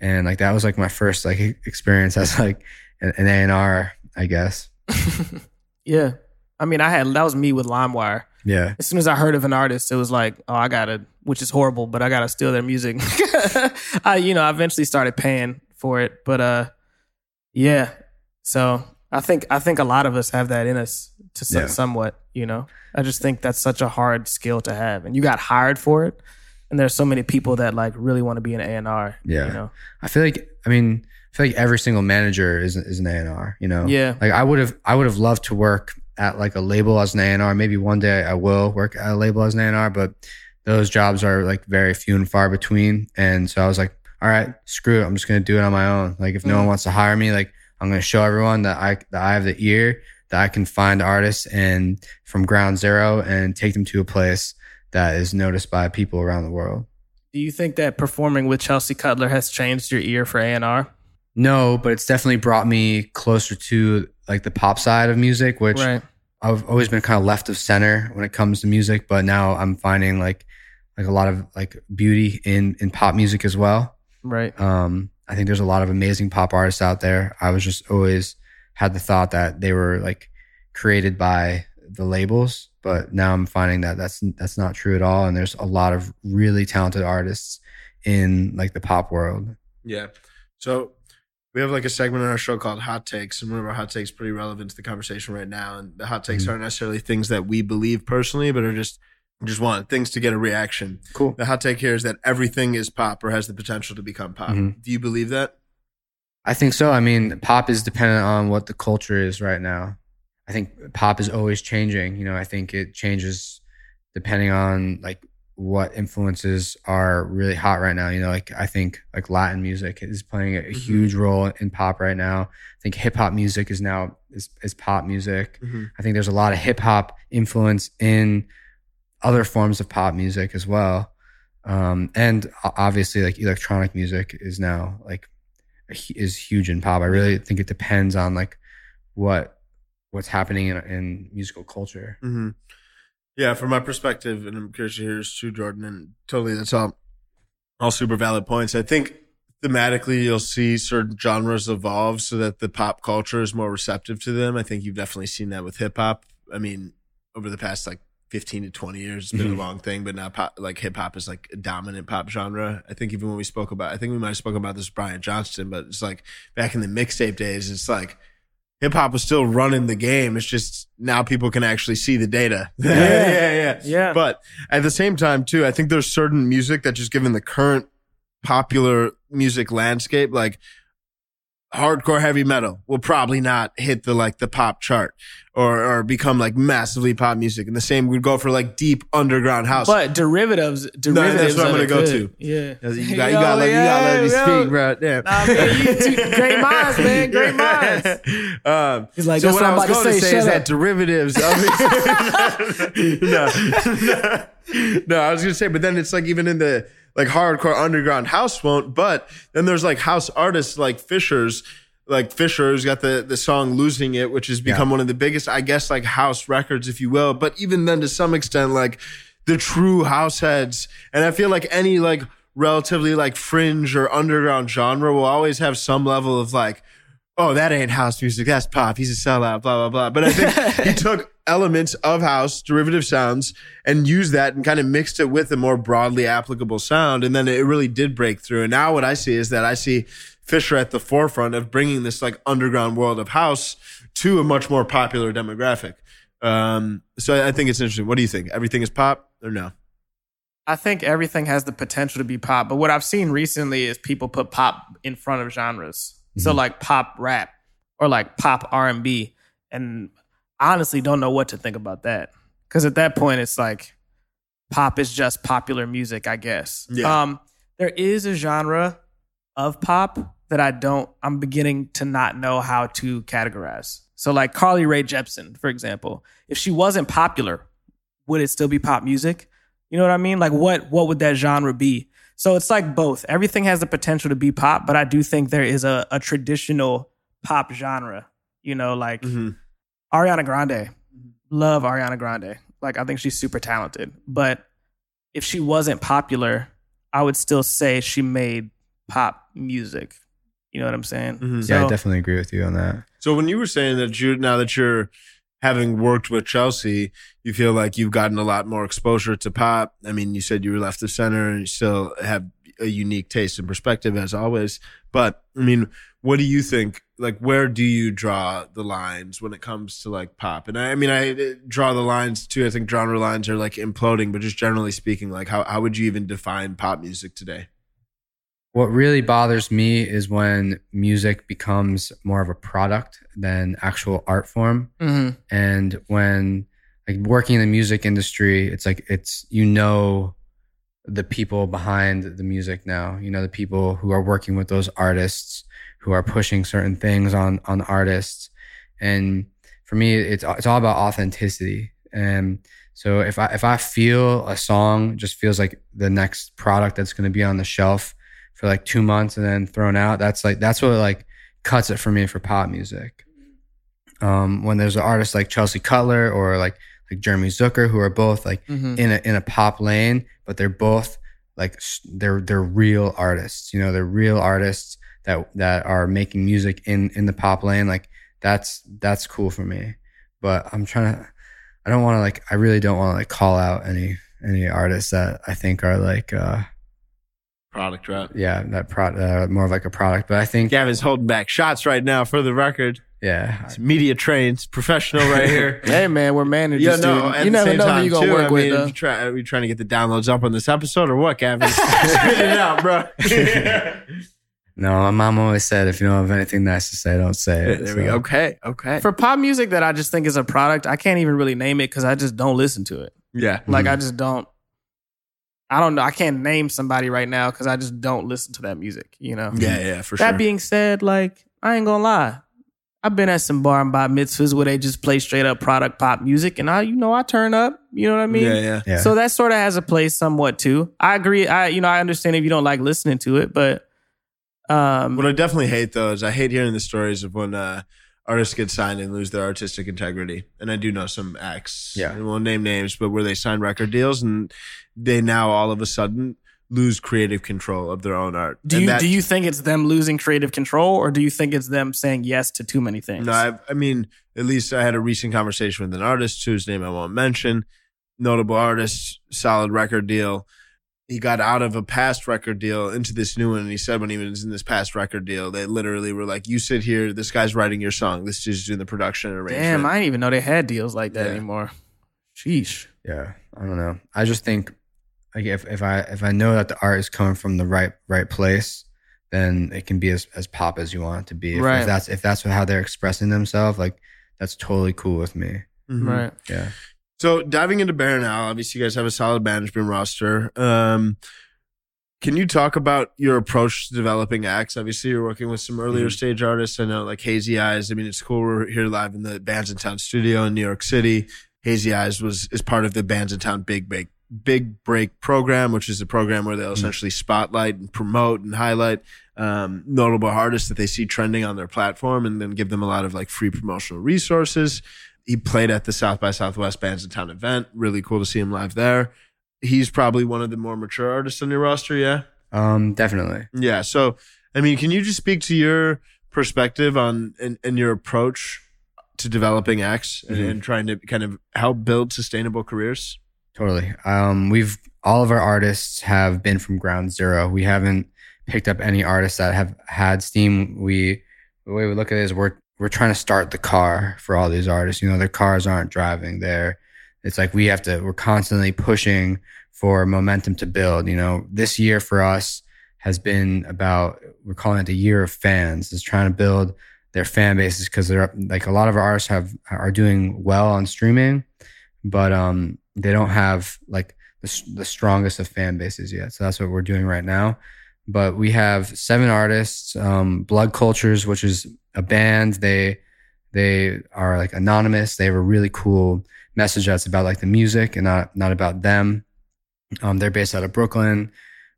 and like that was like my first like experience as like an an A and R, I guess. yeah. I mean, I had that was me with LimeWire. Yeah, As soon as I heard of an artist, it was like, oh, I gotta, which is horrible, but I gotta steal their music. I, you know, I eventually started paying for it, but uh, yeah. So I think I think a lot of us have that in us to some, Yeah. somewhat. You know, I just think that's such a hard skill to have, and you got hired for it. And there's so many people that like really want to be an A and R. Yeah. You know. I feel like I mean I feel like every single manager is is an A and R. You know, Yeah. Like I would have I would have loved to work at like a label as an A and R. Maybe one day I will work at a label as an A and R, but those jobs are like very few and far between. And so I was like, all right, screw it. I'm just gonna do it on my own. Like if no Mhm. one wants to hire me, like I'm gonna show everyone that I that I have the ear that I can find artists and from ground zero and take them to a place that is noticed by people around the world. Do you think that performing with Chelsea Cutler has changed your ear for A and R? No, but it's definitely brought me closer to like the pop side of music, which Right. I've always been kind of left of center when it comes to music, but now I'm finding like like a lot of like beauty in in pop music as well. Right. Um, I think there's a lot of amazing pop artists out there. I was just always had the thought that they were like created by the labels, but now I'm finding that that's that's not true at all. And there's a lot of really talented artists in like the pop world. Yeah. So we have like a segment on our show called Hot Takes, and one of our hot takes pretty relevant to the conversation right now. And the hot takes Mhm. aren't necessarily things that we believe personally, but are just just want things to get a reaction. Cool. The hot take here is that everything is pop or has the potential to become pop. Mhm. Do you believe that? I think so. I mean, pop is dependent on what the culture is right now. I think pop is always changing. You know, I think it changes depending on like what influences are really hot right now. You know, like I think like Latin music is playing a Mhm. huge role in pop right now. I think hip hop music is now is, is pop music. I think there's a lot of hip hop influence in other forms of pop music as well. Um, and obviously like electronic music is now like is huge in pop. I really think it depends on like what what's happening in, in musical culture. Mm-hmm. Yeah, from my perspective, and I'm curious to hear yours too, Jordan, and totally that's all all super valid points. I think thematically you'll see certain genres evolve so that the pop culture is more receptive to them. I think you've definitely seen that with hip hop. I mean, over the past like 15 to 20 years, it's been Mhm. a long thing, but now pop, like hip hop is like a dominant pop genre. I think even when we spoke about, I think we might have spoken about this with Brian Johnston, but it's like back in the mixtape days, it's like hip hop was still running the game. It's just now people can actually see the data. yeah, yeah. Yeah. But at the same time, too, I think there's certain music that just given the current popular music landscape, like hardcore heavy metal will probably not hit the like the pop chart or or become like massively pop music. And the same would go for like deep underground house. But derivatives, derivatives. that's what I'm gonna go could. to. Yeah, you got you got let, you got let me Yeah, speak, bro. Damn. Nah, man, you two great minds, man. Great minds. um, He's like, so what what I I'm was about to going to say, say, is up. that derivatives. I mean, no, no, no, I was going to say, but then it's like even in the like hardcore underground house won't. But then there's like house artists like Fisher's. Like Fisher's got the the song "Losing It," which has become one of the biggest, I guess, like house records, if you will. But even then, to some extent, like the true house heads, and I feel like any like relatively like fringe or underground genre will always have some level of like oh, that ain't house music. That's pop. He's a sellout, blah, blah, blah. But I think he took elements of house, derivative sounds, and used that and kind of mixed it with a more broadly applicable sound. And then it really did break through. And now what I see is that I see Fisher at the forefront of bringing this like underground world of house to a much more popular demographic. Um, so I think it's interesting. What do you think? Everything is pop or no? I think everything has the potential to be pop, but what I've seen recently is people put pop in front of genres. So like pop rap or like pop R and B, and I honestly don't know what to think about that because at that point it's like pop is just popular music, I guess. Yeah. Um, there is a genre of pop that I don't. I'm beginning to not know how to categorize. So like Carly Rae Jepsen, for example, if she wasn't popular, would it still be pop music? You know what I mean? Like what what would that genre be? So it's like both. Everything has the potential to be pop, but I do think there is a, a traditional pop genre. You know, like Mhm. Ariana Grande. Love Ariana Grande. Like I think she's super talented. But if she wasn't popular, I would still say she made pop music. You know what I'm saying? Mhm. yeah, I definitely agree with you on that. So when you were saying that you now that you're having worked with Chelsea, you feel like you've gotten a lot more exposure to pop. I mean, you said you were left of center and you still have a unique taste and perspective as always. But I mean, what do you think? Like, where do you draw the lines when it comes to like pop? And I, I mean, I uh, draw the lines too. I think genre lines are like imploding, but just generally speaking, like how, how would you even define pop music today? What really bothers me is when music becomes more of a product than actual art form. Mhm. and when like working in the music industry it's like it's you know the people behind the music now you know the people who are working with those artists who are pushing certain things on on artists and for me it's it's all about authenticity and so if i if i feel a song just feels like the next product that's going to be on the shelf for like 2 months and then thrown out that's like that's what like cuts it for me for pop music um, when there's an artist like Chelsea Cutler or like like Jeremy Zucker who are both like Mhm. in a in a pop lane, but they're both like they're they're real artists. You know, they're real artists that that are making music in in the pop lane. Like that's that's cool for me. But I'm trying to. I don't want to like. I really don't want to like call out any any artists that I think are like uh Product route. yeah that pro uh, more of like a product. But I think Gavin's holding back shots right now for the record. yeah It's media trained, professional right here. Hey man, we're managers. Yeah, no. You never know who you're gonna too, work I with. mean, though. you try, are we trying to get the downloads up on this episode or what, Gavin? Spit it out, bro. no. My mom always said if you don't have anything nice to say, don't say it. there we go. Okay, okay. For pop music that I just think is a product, I can't even really name it because I just don't listen to it. yeah, Like mm-hmm. I just don't. I don't know. I can't name somebody right now because I just don't listen to that music. You know. yeah, yeah, for That sure. being said, like I ain't gonna lie, I've been at some bar and bar mitzvahs where they just play straight up product pop music, and I, you know, I turn up. You know what I mean? yeah, yeah. Yeah. So that sort of has a place somewhat too. I agree. I, you know, I understand if you don't like listening to it, but um, What I definitely hate though is I hate hearing the stories of when uh, artists get signed and lose their artistic integrity. And I do know some acts. Yeah. I won't name names, but where they sign record deals and they now all of a sudden lose creative control of their own art. do And you that- do you think it's them losing creative control, or do you think it's them saying yes to too many things? No, I, I mean, at least I had a recent conversation with an artist whose name I won't mention. Notable artist, solid record deal. He got out of a past record deal into this new one. And he said when he was in this past record deal, they literally were like, "You sit here. This guy's writing your song. This is doing the production and arrangement." Damn, I didn't even know they had deals like that Yeah. anymore. Sheesh. yeah i don't know i just think like if, if i if i know that the art is coming from the right right place then it can be as, as pop as you want it to be. If, Right. if that's if that's how they're expressing themselves, like that's totally cool with me. Mhm. Right. Yeah. So diving into Bear and Owl, obviously you guys have a solid management roster. Um, can you talk about your approach to developing acts? Obviously, you're working with some earlier Mhm. stage artists. I know, like Hazy Eyes. I mean, it's cool. We're here live in the Bandsintown studio in New York City. Hazy Eyes was is part of the Bandsintown Big Break Big Break program, which is a program where they'll essentially spotlight and promote and highlight um, notable artists that they see trending on their platform, and then give them a lot of like free promotional resources. He played at the South by Southwest Bandsintown event. Really cool to see him live there. He's probably one of the more mature artists on your roster. Yeah. Um, definitely. Yeah. So, I mean, can you just speak to your perspective on and, and your approach to developing acts and, Mhm. and trying to kind of help build sustainable careers? Totally. Um, we've all of our artists have been from ground zero. We haven't picked up any artists that have had steam. We the way we look at it is we're we're trying to start the car for all these artists. You know, their cars aren't driving. They're it's like we have to. We're constantly pushing for momentum to build. You know, this year for us has been about we're calling it the year of fans. Is trying to build their fan bases because they're like a lot of our artists have are doing well on streaming, but um they don't have like the, the strongest of fan bases yet. So that's what we're doing right now. But we have seven artists. Um, Blood Cultures, which is a band. They they are like anonymous. They have a really cool message that's about like the music and not not about them. Um, they're based out of Brooklyn.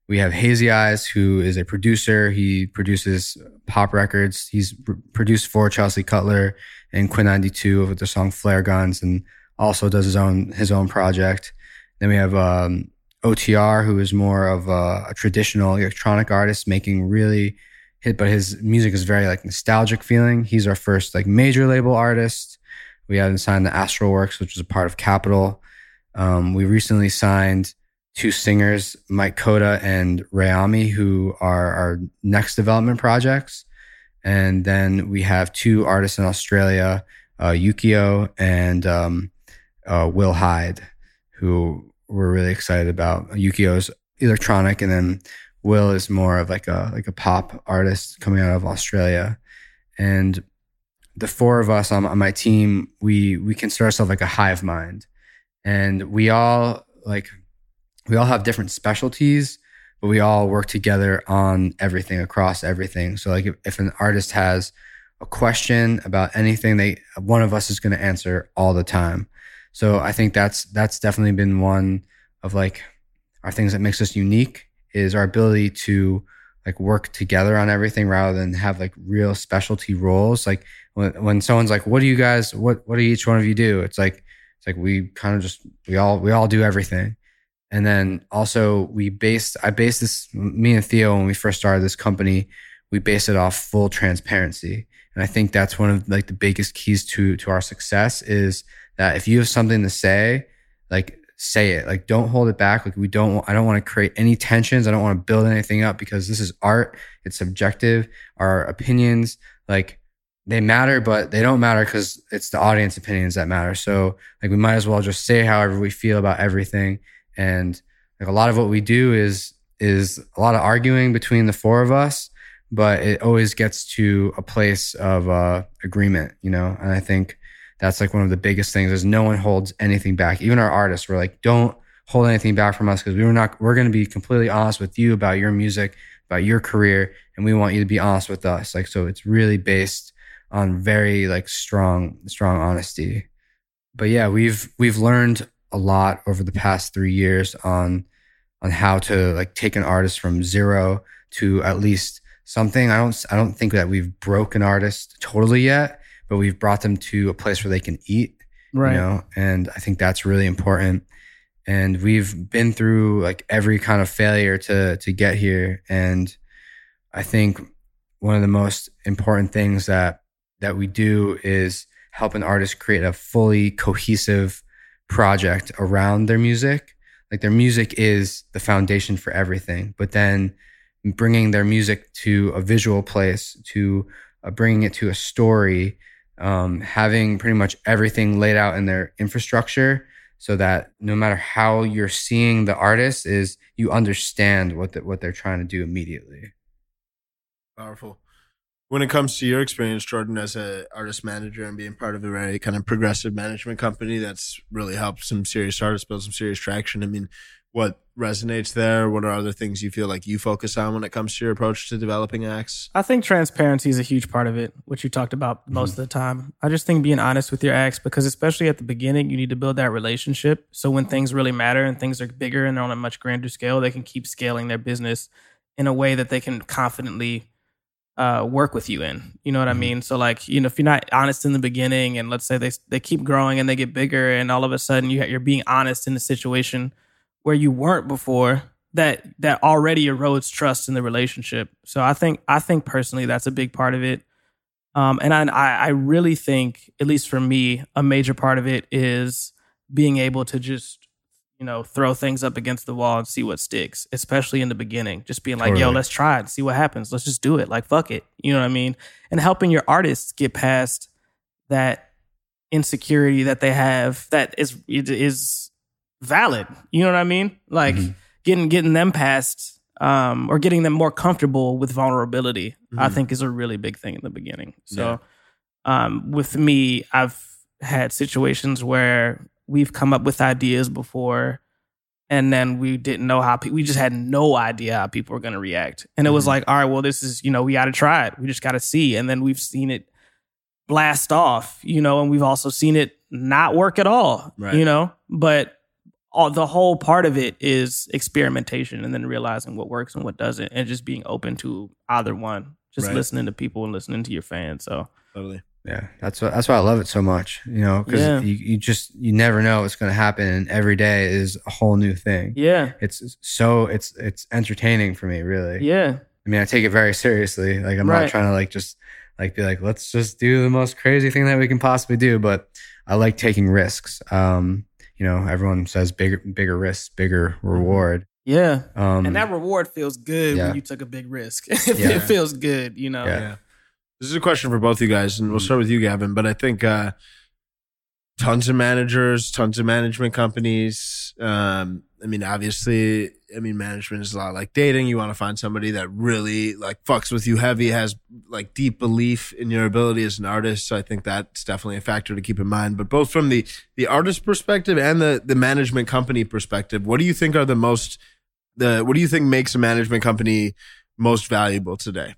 We have Hazy Eyes, who is a producer. He produces pop records. He's pr- produced for Chelsea Cutler and Quinn XCII with the song Flare Guns and also does his own his own project. Then we have um, OTR, who is more of a, a traditional electronic artist, making really but his music is very like nostalgic feeling. He's our first like major label artist. We haven't signed the Astralwerks, which is a part of Capitol. Um, we recently signed two singers, Mike Koda and Rayami, who are our next development projects. And then we have two artists in Australia, uh, Yukio and um, uh, Will Hyde, who we're really excited about. Yukio's electronic, and then Will is more of like a like a pop artist coming out of Australia. And the four of us on, on my team, we we consider ourselves like a hive mind, and we all like we all have different specialties, but we all work together on everything across everything. So like if, if an artist has a question about anything, they one of us is going to answer all the time. So I think that's that's definitely been one of like our things that makes us unique is our ability to like work together on everything rather than have like real specialty roles. Like when when someone's like, "What do you guys? What what do each one of you do?" It's like it's like we kind of just we all we all do everything. And then also we based I based this me and Theo when we first started this company, we based it off full transparency. And I think that's one of like the biggest keys to to our success is that if you have something to say, like say it. Like don't hold it back. Like we don't I don't want to create any tensions. I don't want to build anything up because this is art. It's subjective. Our opinions like they matter, but they don't matter because it's the audience opinions that matter. So like we might as well just say however we feel about everything. And like a lot of what we do is is a lot of arguing between the four of us, but it always gets to a place of uh, agreement, you know. And I think that's like one of the biggest things is no one holds anything back. Even our artists, we're like, don't hold anything back from us because we were not. We're going to be completely honest with you about your music, about your career, and we want you to be honest with us. Like so, it's really based on very like strong, strong honesty. But yeah, we've we've learned a lot over the past three years on on how to like take an artist from zero to at least something. I don't I don't think that we've broken artists totally yet, but we've brought them to a place where they can eat. Right. You know, and I think that's really important. And we've been through like every kind of failure to to get here. And I think one of the most important things that that we do is help an artist create a fully cohesive project around their music. Like their music is the foundation for everything, but then bringing their music to a visual place, to uh, bringing it to a story, um, having pretty much everything laid out in their infrastructure so that no matter how you're seeing the artist is you understand what the, what they're trying to do immediately. Powerful. When it comes to your experience, Jordan, as an artist manager and being part of a very kind of progressive management company that's really helped some serious artists build some serious traction. I mean, what resonates there? What are other things you feel like you focus on when it comes to your approach to developing acts? I think transparency is a huge part of it, which you talked about most Mm-hmm. of the time. I just think being honest with your acts, because especially at the beginning, you need to build that relationship. So when things really matter and things are bigger and they're on a much grander scale, they can keep scaling their business in a way that they can confidently uh, work with you in. You know what I Mhm. mean? So like, you know, if you're not honest in the beginning, and let's say they they keep growing and they get bigger, and all of a sudden you you're being honest in the situation where you weren't before, that that already erodes trust in the relationship. So I think I think personally that's a big part of it. Um, and I I really think, at least for me, a major part of it is being able to just you know throw things up against the wall and see what sticks especially in the beginning. Just being like yo let's try it see what happens. Let's just do it. Like fuck it. You know what i mean? And helping your artists get past that insecurity that they have that is is valid you know what i mean like Mhm. getting getting them past um or getting them more comfortable with vulnerability i Mhm. think is a really big thing in the beginning so um with me i've had situations where we've come up with ideas before and then we didn't know how pe- we just had no idea how people were going to react and it was Mhm. like all right well this is you know we got to try it we just got to see and then we've seen it blast off you know and we've also seen it not work at all Right. you know but all, the whole part of it is experimentation and then realizing what works and what doesn't and just being open to either one just Right. listening to people and listening to your fans so Totally. Yeah, that's what, that's why I love it so much. You know, because Yeah. you, you just you never know what's going to happen, and every day is a whole new thing. yeah It's so it's it's entertaining for me, really. yeah I mean, I take it very seriously. Like I'm Right. not trying to like just like be like let's just do the most crazy thing that we can possibly do, but I like taking risks. Um, you know, everyone says bigger bigger risks, bigger reward. yeah Um, and that reward feels good yeah. when you took a big risk. it Yeah. feels good, you know. Yeah. Yeah. This is a question for both of you guys, and we'll start with you, Gavin. But I think uh, tons of managers, tons of management companies. Um, I mean, obviously, I mean, management is a lot like dating. You want to find somebody that really like fucks with you heavy, has like deep belief in your ability as an artist. So I think that's definitely a factor to keep in mind. But both from the the artist perspective and the the management company perspective, what do you think are the most the what do you think makes a management company most valuable today?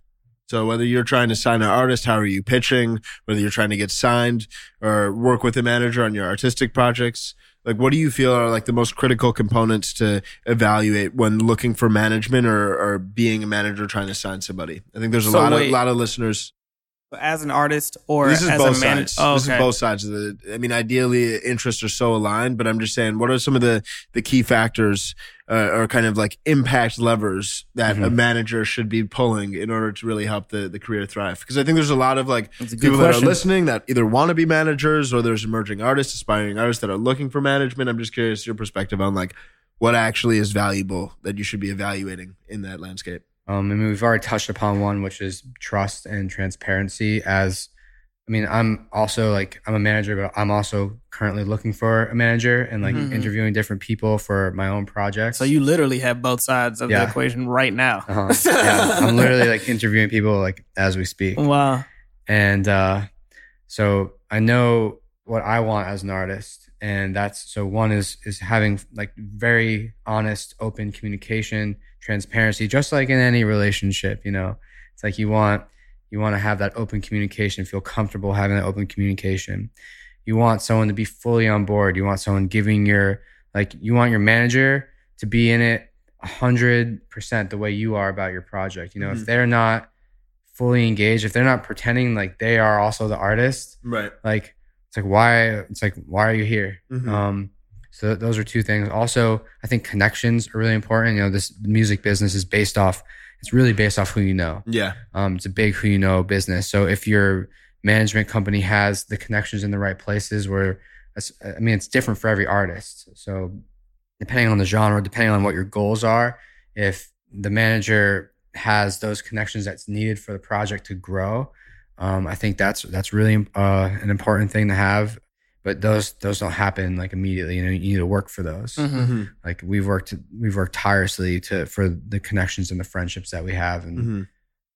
So whether you're trying to sign an artist, how are you pitching? Whether you're trying to get signed or work with a manager on your artistic projects, like what do you feel are like the most critical components to evaluate when looking for management or, or being a manager trying to sign somebody? I think there's a So lot of wait. lot of listeners. As an artist or this is as both a manager. sides. Oh, This is both sides of the. I mean, ideally, interests are so aligned, but I'm just saying, what are some of the the key factors uh, or kind of like impact levers that a Mhm. manager should be pulling in order to really help the the career thrive? Because I think there's a lot of like a people that are listening that either want to be managers or there's emerging artists, aspiring artists that are looking for management. I'm just curious your perspective on like what actually is valuable that you should be evaluating in that landscape. Um, I mean, we've already touched upon one, which is trust and transparency. As I mean, I'm also like I'm a manager, but I'm also currently looking for a manager and like Mhm. interviewing different people for my own projects. So you literally have both sides of Yeah. the equation right now. uh-huh. yeah, I'm literally like interviewing people like as we speak, Wow. and uh, so I know what I want as an artist, and that's so one is is having like very honest, open communication, transparency, just like in any relationship. You know, it's like you want you want to have that open communication, feel comfortable having that open communication. You want someone to be fully on board. You want someone giving your like you want your manager to be in it a hundred percent the way you are about your project. You know, Mhm. if they're not fully engaged, if they're not pretending like they are also the artist, Right. like it's like why it's like why are you here? Mhm. Um, so those are two things. Also, I think connections are really important. You know, this music business is based off. It's really based off who you know. Yeah. Um, it's a big who you know business. So if your management company has the connections in the right places, where I mean, it's different for every artist. So depending on the genre, depending on what your goals are, if the manager has those connections that's needed for the project to grow, um, I think that's that's really uh, an important thing to have. But those those don't happen like immediately. You know, you need to work for those Mhm. Mm-hmm. like we've worked we've worked tirelessly to for the connections and the friendships that we have and Mm-hmm.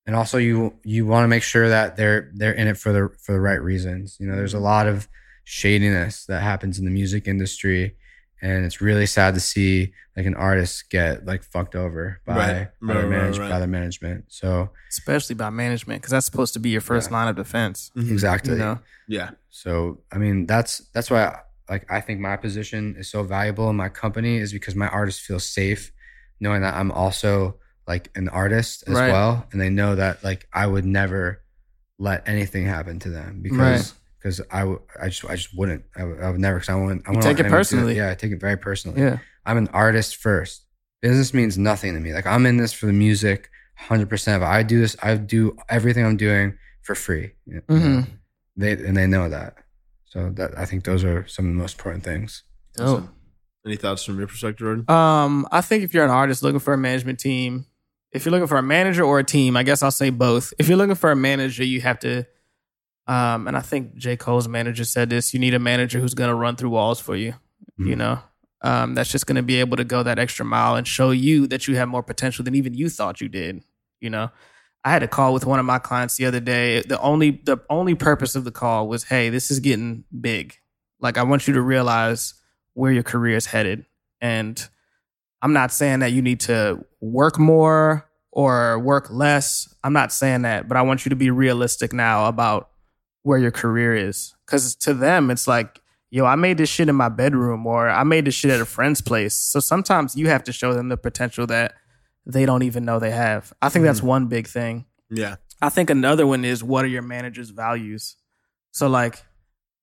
and also you you want to make sure that they're they're in it for the for the right reasons. You know, there's a lot of shadiness that happens in the music industry, and it's really sad to see like an artist get like fucked over by, Right. by, their Right, right, manage- right. by their management. So especially by management, because that's supposed to be your first line of defense. Mhm. exactly. You know, Yeah. So I mean, that's that's why I, like I think my position is so valuable in my company is because my artists feel safe knowing that I'm also like an artist as Right. well, and they know that like I would never let anything happen to them because Right. Because I w- I just I just wouldn't I would, I would never because I wouldn't I You wouldn't take it anyone do personally. Yeah, I take it very personally. yeah, I'm an artist first. Business means nothing to me. Like I'm in this for the music, hundred percent. If I do this, I do everything I'm doing for free. You know? Mhm. They and they know that. So that I think those are some of the most important things. dope. Any thoughts from your perspective, Jordan? Um, I think if you're an artist looking for a management team, if you're looking for a manager or a team, I guess I'll say both. If you're looking for a manager, you have to, um, and I think J. Cole's manager said this: you need a manager who's going to run through walls for you. You Mhm. know, um, that's just going to be able to go that extra mile and show you that you have more potential than even you thought you did. You know, I had a call with one of my clients the other day. The only the only purpose of the call was, hey, this is getting big. Like I want you to realize where your career is headed. And I'm not saying that you need to work more or work less. I'm not saying that, but I want you to be realistic now about where your career is. Cause to them, it's like, yo, I made this shit in my bedroom or I made this shit at a friend's place. So sometimes you have to show them the potential that they don't even know they have. I think that's one big thing. Yeah. I think another one is what are your manager's values? So like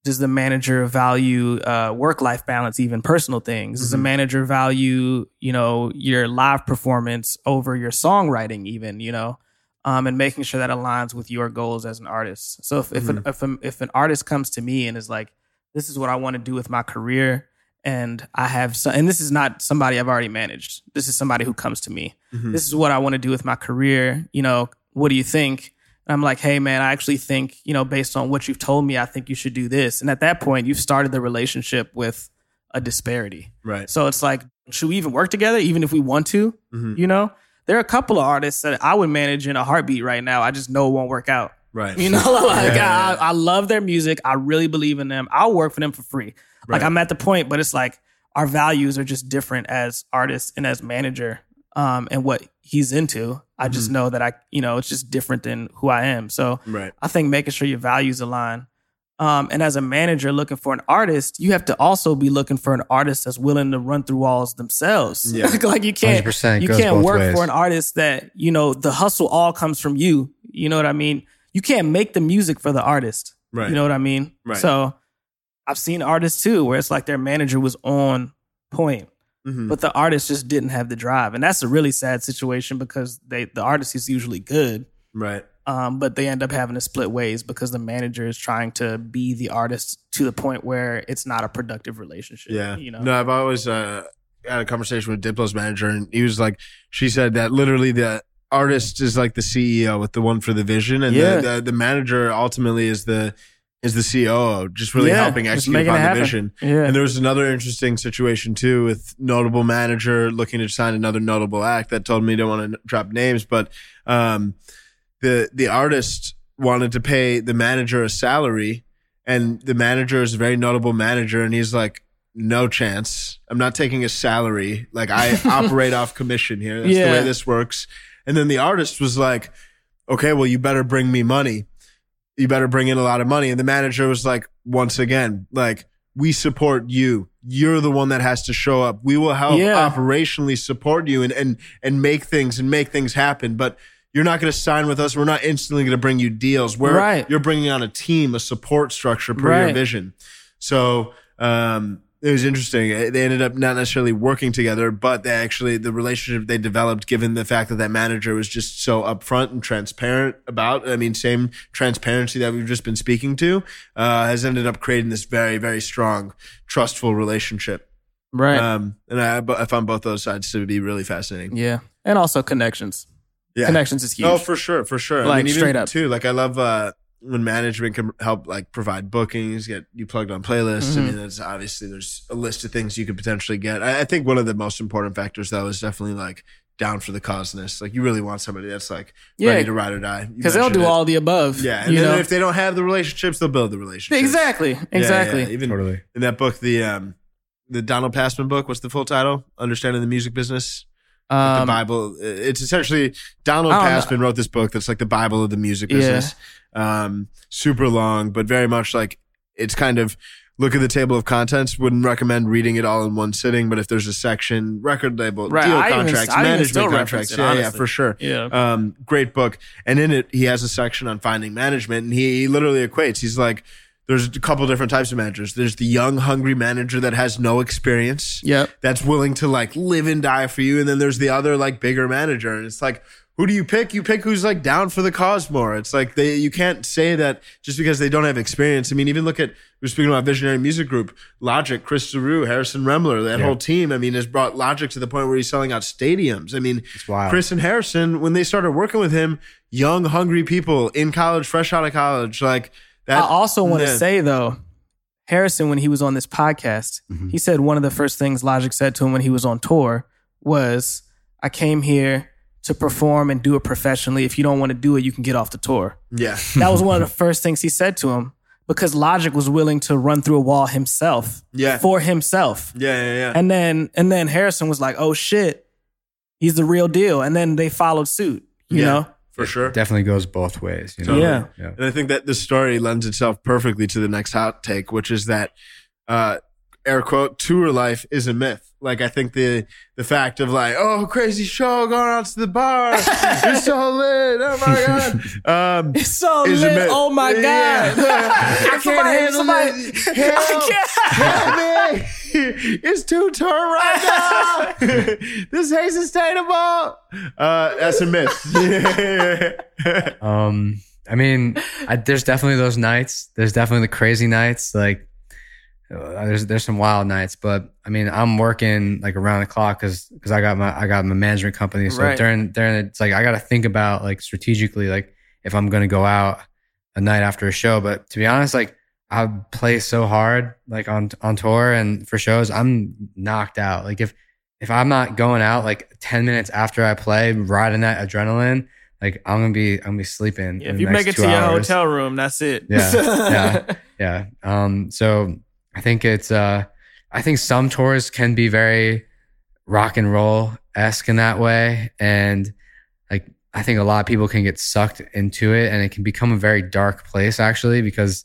does the manager value uh, work life balance, even personal things? Does the Mhm. manager value, you know, your live performance over your songwriting, even, you know, um, and making sure that aligns with your goals as an artist. So if if, an, if, an, if an artist comes to me and is like, this is what I want to do with my career, and I have some, and this is not somebody I've already managed. This is somebody who comes to me Mhm. this is what I want to do with my career. You know, what do you think? And I'm like, hey, man, I actually think, you know, based on what you've told me, I think you should do this. And at that point, you've started the relationship with a disparity. Right. So it's like, should we even work together, even if we want to? Mhm. You know, there are a couple of artists that I would manage in a heartbeat right now. I just know it won't work out. Right. You know, like Yeah. I, I love their music. I really believe in them. I'll work for them for free. Like I'm at the point, but it's like our values are just different as artists and as manager, um, and what he's into. I just Mm-hmm. know that I, you know, it's just different than who I am. So Right. I think making sure your values align. Um, and as a manager looking for an artist, you have to also be looking for an artist that's willing to run through walls themselves. Yeah. like you can't you can't work ways. for an artist that, you know, the hustle all comes from you. You know what I mean? You can't make the music for the artist. Right. You know what I mean? Right. So I've seen artists too where it's like their manager was on point, Mhm. but the artist just didn't have the drive. And that's a really sad situation because they the artist is usually good. Right. Um, but they end up having to split ways because the manager is trying to be the artist to the point where it's not a productive relationship. Yeah. You know? No, I've always uh, had a conversation with Diplo's manager, and he was like, she said that literally the artist is like the CEO with the one for the vision, and Yeah. the, the the manager ultimately is the is the COO, just really Yeah, helping execute upon the vision. Yeah. And there was another interesting situation too with notable manager looking to sign another notable act that told me don't want to drop names, but um, the the artist wanted to pay the manager a salary, and the manager is a very notable manager, and he's like, no chance. I'm not taking a salary. Like I operate off commission here. That's the way this works. And then the artist was like, okay, well, you better bring me money. You better bring in a lot of money. And the manager was like, once again, like, we support you. You're the one that has to show up. We will help Yeah. operationally support you and, and, and make things and make things happen. But you're not going to sign with us. We're not instantly going to bring you deals. We're, Right. you're bringing on a team, a support structure per your vision. So, um, it was interesting. They ended up not necessarily working together, but they actually, the relationship they developed, given the fact that that manager was just so upfront and transparent about, I mean, same transparency that we've just been speaking to, uh, has ended up creating this very, very strong, trustful relationship. right. Um, and I, I found both those sides to be really fascinating. yeah. And also connections. Yeah. Connections is huge. Oh, for sure, for sure. I Like, mean, even straight up. too. Like I love uh, when management can help like provide bookings, get you plugged on playlists. I Mhm. mean, that's obviously there's a list of things you could potentially get. I, I think one of the most important factors though is definitely like down for the causeness. Like you really want somebody that's like Yeah. ready to ride or die. Because they'll do it. all the above. Yeah, and you then know? if they don't have the relationships, they'll build the relationships. exactly, Yeah, exactly. yeah. Even Totally. in that book, the um, the Donald Passman book. What's the full title? Understanding the Music Business. The Um, Bible. It's essentially Donald know. Wrote this book that's like the Bible of the music business. Yeah. Um, super long, but very much like it's kind of look at the table of contents. Wouldn't recommend reading it all in one sitting, but if there's a section, record label, Right, deal I contracts, even management contracts, it, yeah, yeah, for sure. yeah. Um, great book. And in it, he has a section on finding management, and he, he literally equates. He's like, there's a couple different types of managers. There's the young, hungry manager that has no experience Yep. that's willing to like live and die for you. And then there's the other like bigger manager. And it's like, who do you pick? You pick who's like down for the cause more. It's like they, you can't say that just because they don't have experience. I mean, even look at, we're speaking about Visionary Music Group, Logic, Chris Zarou, Harrison Remler, that Yeah. whole team, I mean, has brought Logic to the point where he's selling out stadiums. I mean, Chris and Harrison, when they started working with him, young, hungry people in college, fresh out of college, like that. I also want to Yeah. say though, Harrison, when he was on this podcast, Mm-hmm. he said one of the first things Logic said to him when he was on tour was, "I came here to perform and do it professionally. If you don't want to do it, you can get off the tour." yeah, That was one of the first things he said to him because Logic was willing to run through a wall himself yeah, for himself. yeah, yeah, yeah. And then and then Harrison was like, "Oh shit, he's the real deal." And then they followed suit. You Yeah. know, for sure. Definitely goes both ways. You know? Yeah. Yeah. And I think that the story lends itself perfectly to the next hot take, which is that uh air quote tour life is a myth. Like I think the the fact of like, oh crazy show going out to the bar, it's so lit, oh my god. Um it's so lit. myth. Oh my god, Yeah. I can't Somebody- handle somebody- it. Help, I help me. It's too turn right now. this ain't sustainable. Uh, that's a myth. Um, I mean, I, there's definitely those nights. There's definitely the crazy nights. Like, there's there's some wild nights, but I mean, I'm working like around the clock because because I got my I got my management company. So Right. during during it's like I got to think about like strategically like if I'm gonna go out a night after a show. But to be honest, like I play so hard like on on tour and for shows, I'm knocked out. Like if if I'm not going out like 10 minutes after I play, riding that adrenaline, like I'm gonna be I'm gonna be sleeping. Yeah, if you make it to your hours. hotel room, that's it. Yeah, yeah. Yeah. Um, so I think it's uh I think some tours can be very rock and roll esque in that way. And like I think a lot of people can get sucked into it and it can become a very dark place actually because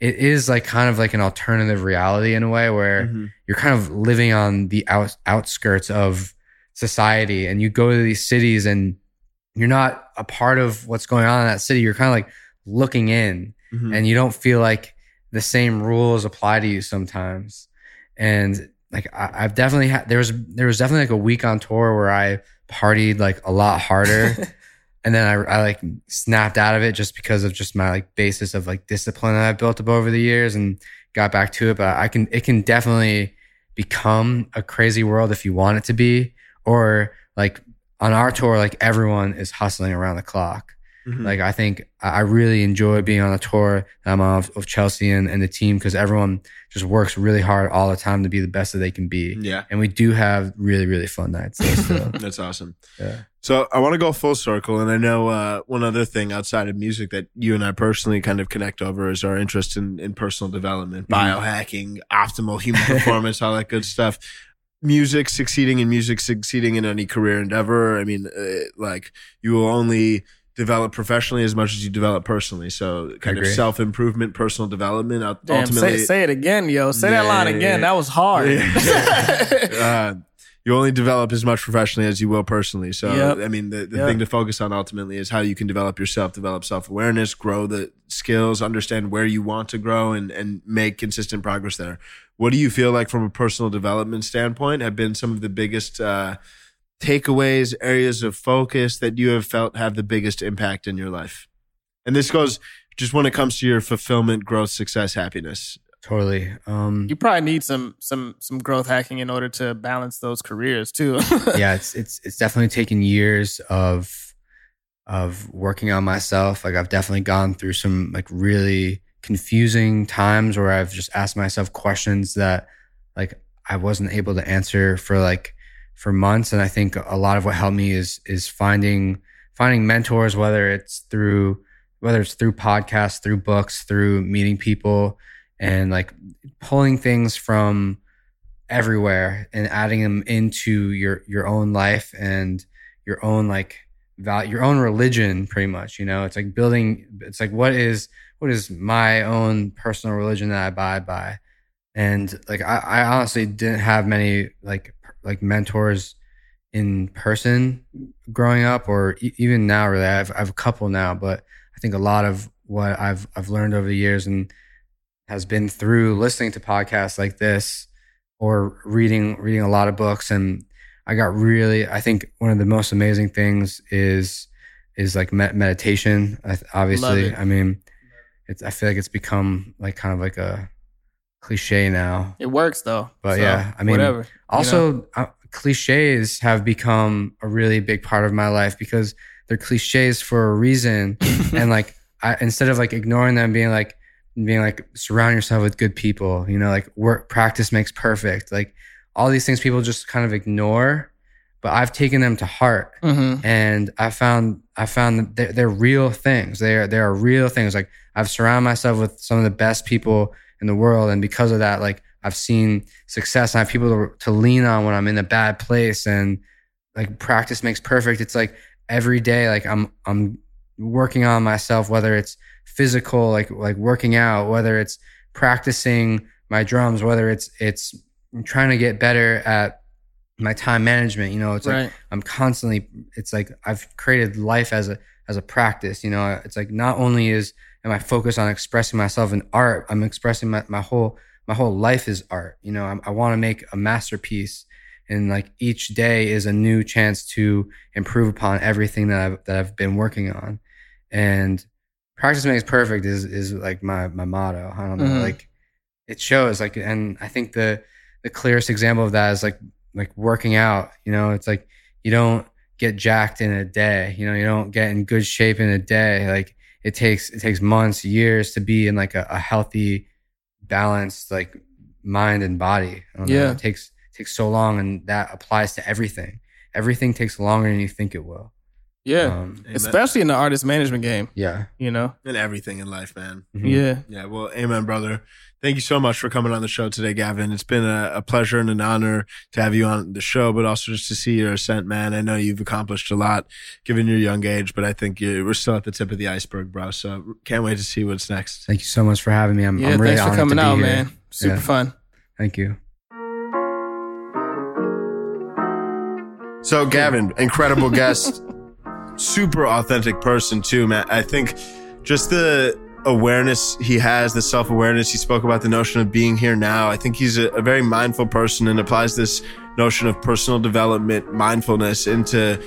it is like kind of like an alternative reality in a way where Mhm. you're kind of living on the out, outskirts of society and you go to these cities and you're not a part of what's going on in that city. You're kind of like looking in Mhm. and you don't feel like the same rules apply to you sometimes. And like I, I've definitely had there was there was definitely like a week on tour where I partied like a lot harder. and then I, I like snapped out of it just because of just my like basis of like discipline that I've built up over the years and got back to it. But I can it can definitely become a crazy world if you want it to be. Or like on our tour, like everyone is hustling around the clock. Mhm. Like I think I really enjoy being on a tour that of, of Chelsea and, and the team because everyone just works really hard all the time to be the best that they can be. yeah. And we do have really, really fun nights. still. That's awesome. yeah. So I want to go full circle, and I know uh, one other thing outside of music that you and I personally kind of connect over is our interest in, in personal development, Mhm. biohacking, optimal human performance, all that good stuff. Music, succeeding in music, succeeding in any career endeavor. I mean, uh, like you will only develop professionally as much as you develop personally. So kind of self improvement, personal development. ult- Damn, ultimately, say, say it again, yo. Say that line again. yeah. That was hard. uh, you only develop as much professionally as you will personally. So, Yep. I mean, the, the Yep. thing to focus on ultimately is how you can develop yourself, develop self awareness, grow the skills, understand where you want to grow, and and make consistent progress there. What do you feel like from a personal development standpoint have been some of the biggest uh, takeaways, areas of focus that you have felt have the biggest impact in your life? And this goes just when it comes to your fulfillment, growth, success, happiness. Totally. Um, You probably need some some some growth hacking in order to balance those careers too. yeah, it's it's it's definitely taken years of of working on myself. Like I've definitely gone through some like really confusing times where I've just asked myself questions that like I wasn't able to answer for like for months. And I think a lot of what helped me is is finding finding mentors, whether it's through whether it's through podcasts, through books, through meeting people, and like pulling things from everywhere and adding them into your your own life and your own like value, your own religion, pretty much. You know, it's like building. It's like what is what is my own personal religion that I abide by, and like I, I honestly didn't have many like like mentors in person growing up or e- even now really. I have, I have a couple now but i think a lot of what i've i've learned over the years and has been through listening to podcasts like this or reading reading a lot of books. And i got really i think one of the most amazing things is is like med- meditation. Obviously i mean it's i feel like it's become like kind of like a cliche now It works though. But So, yeah, I mean, whatever. you know? also, uh, cliches have become a really big part of my life because they're cliches for a reason. and like, I, instead of like ignoring them, being like, being like, surround yourself with good people, you know, like work, practice makes perfect. Like all these things people just kind of ignore, but I've taken them to heart Mhm. and I found I found that they're, they're real things. They are they are real things. Like I've surrounded myself with some of the best people in the world, and because of that, like I've seen success. And I have people to, to lean on when I'm in a bad place, and like practice makes perfect. It's like every day, like I'm I'm working on myself, whether it's physical, like like working out, whether it's practicing my drums, whether it's it's trying to get better at my time management. You know, it's like. I'm constantly it's like I've created life as a as a practice, you know. It's like not only is am I focused on expressing myself in art, I'm expressing my, my whole my whole life is art. You know, I'm, I want to make a masterpiece and like each day is a new chance to improve upon everything that I've that I've been working on. And practice makes perfect is is like my my motto. I don't know, Mhm. like it shows like and I think the the clearest example of that is like like working out. You know, it's like you don't get jacked in a day. You know, you don't get in good shape in a day. Like it takes it takes months, years to be in like a, a healthy, balanced like mind and body. I don't know. Yeah. It takes takes so long and that applies to everything. Everything takes longer than you think it will. Yeah. Um, Especially in the artist management game, yeah. you know? and everything in life, man. Mhm. Yeah. Yeah, well, amen, brother. Thank you so much for coming on the show today, Gavin. It's been a, a pleasure and an honor to have you on the show, but also just to see your ascent, man. I know you've accomplished a lot given your young age, but I think you, we're still at the tip of the iceberg, bro. So can't wait to see what's next. Thank you so much for having me. I'm, Yeah. I'm really thanks for coming to be out, here. man. Super Yeah. fun. Thank you. So, Gavin, incredible guest, super authentic person too, man. I think just the awareness he has, the self awareness he spoke about, the notion of being here now. I think he's a, a very mindful person and applies this notion of personal development, mindfulness into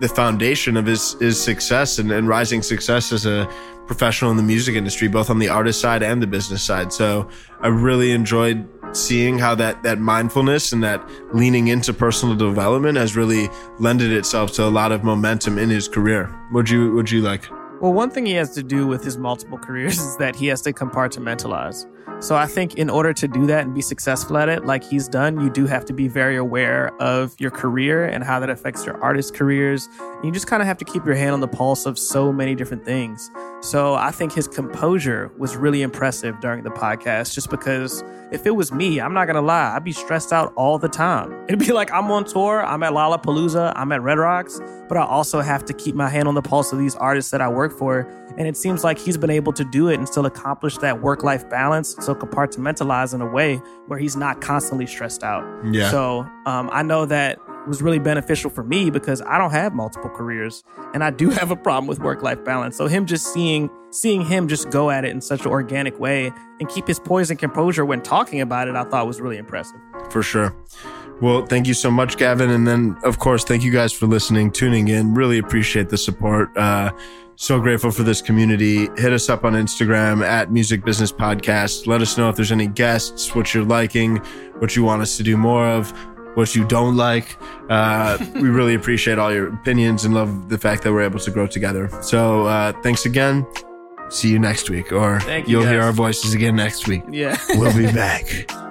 the foundation of his his success and, and rising success as a professional in the music industry, both on the artist side and the business side. So I really enjoyed seeing how that that mindfulness and that leaning into personal development has really lended itself to a lot of momentum in his career. Would you would you like? Well, one thing he has to do with his multiple careers is that he has to compartmentalize. So I think in order to do that and be successful at it, like he's done, you do have to be very aware of your career and how that affects your artist careers. And you just kind of have to keep your hand on the pulse of so many different things. So I think his composure was really impressive during the podcast, just because if it was me, I'm not gonna lie, I'd be stressed out all the time. It'd be like I'm on tour, I'm at Lollapalooza, I'm at Red Rocks, but I also have to keep my hand on the pulse of these artists that I work for. And it seems like he's been able to do it and still accomplish that work life balance, so compartmentalize in a way where he's not constantly stressed out. Yeah. So um, I know that was really beneficial for me because I don't have multiple careers and I do have a problem with work life balance. So him just seeing seeing him just go at it in such an organic way and keep his poise and composure when talking about it, I thought was really impressive. for sure. Well, thank you so much, Gavin. And then, of course, thank you guys for listening, tuning in. Really appreciate the support. Uh, so grateful for this community. Hit us up on Instagram at Music Business Podcast. Let us know if there's any guests, what you're liking, what you want us to do more of, what you don't like. Uh, we really appreciate all your opinions and love the fact that we're able to grow together. So, uh, thanks again. See you next week, or Thank you, you'll hear our voices again next week. Yeah. We'll be back.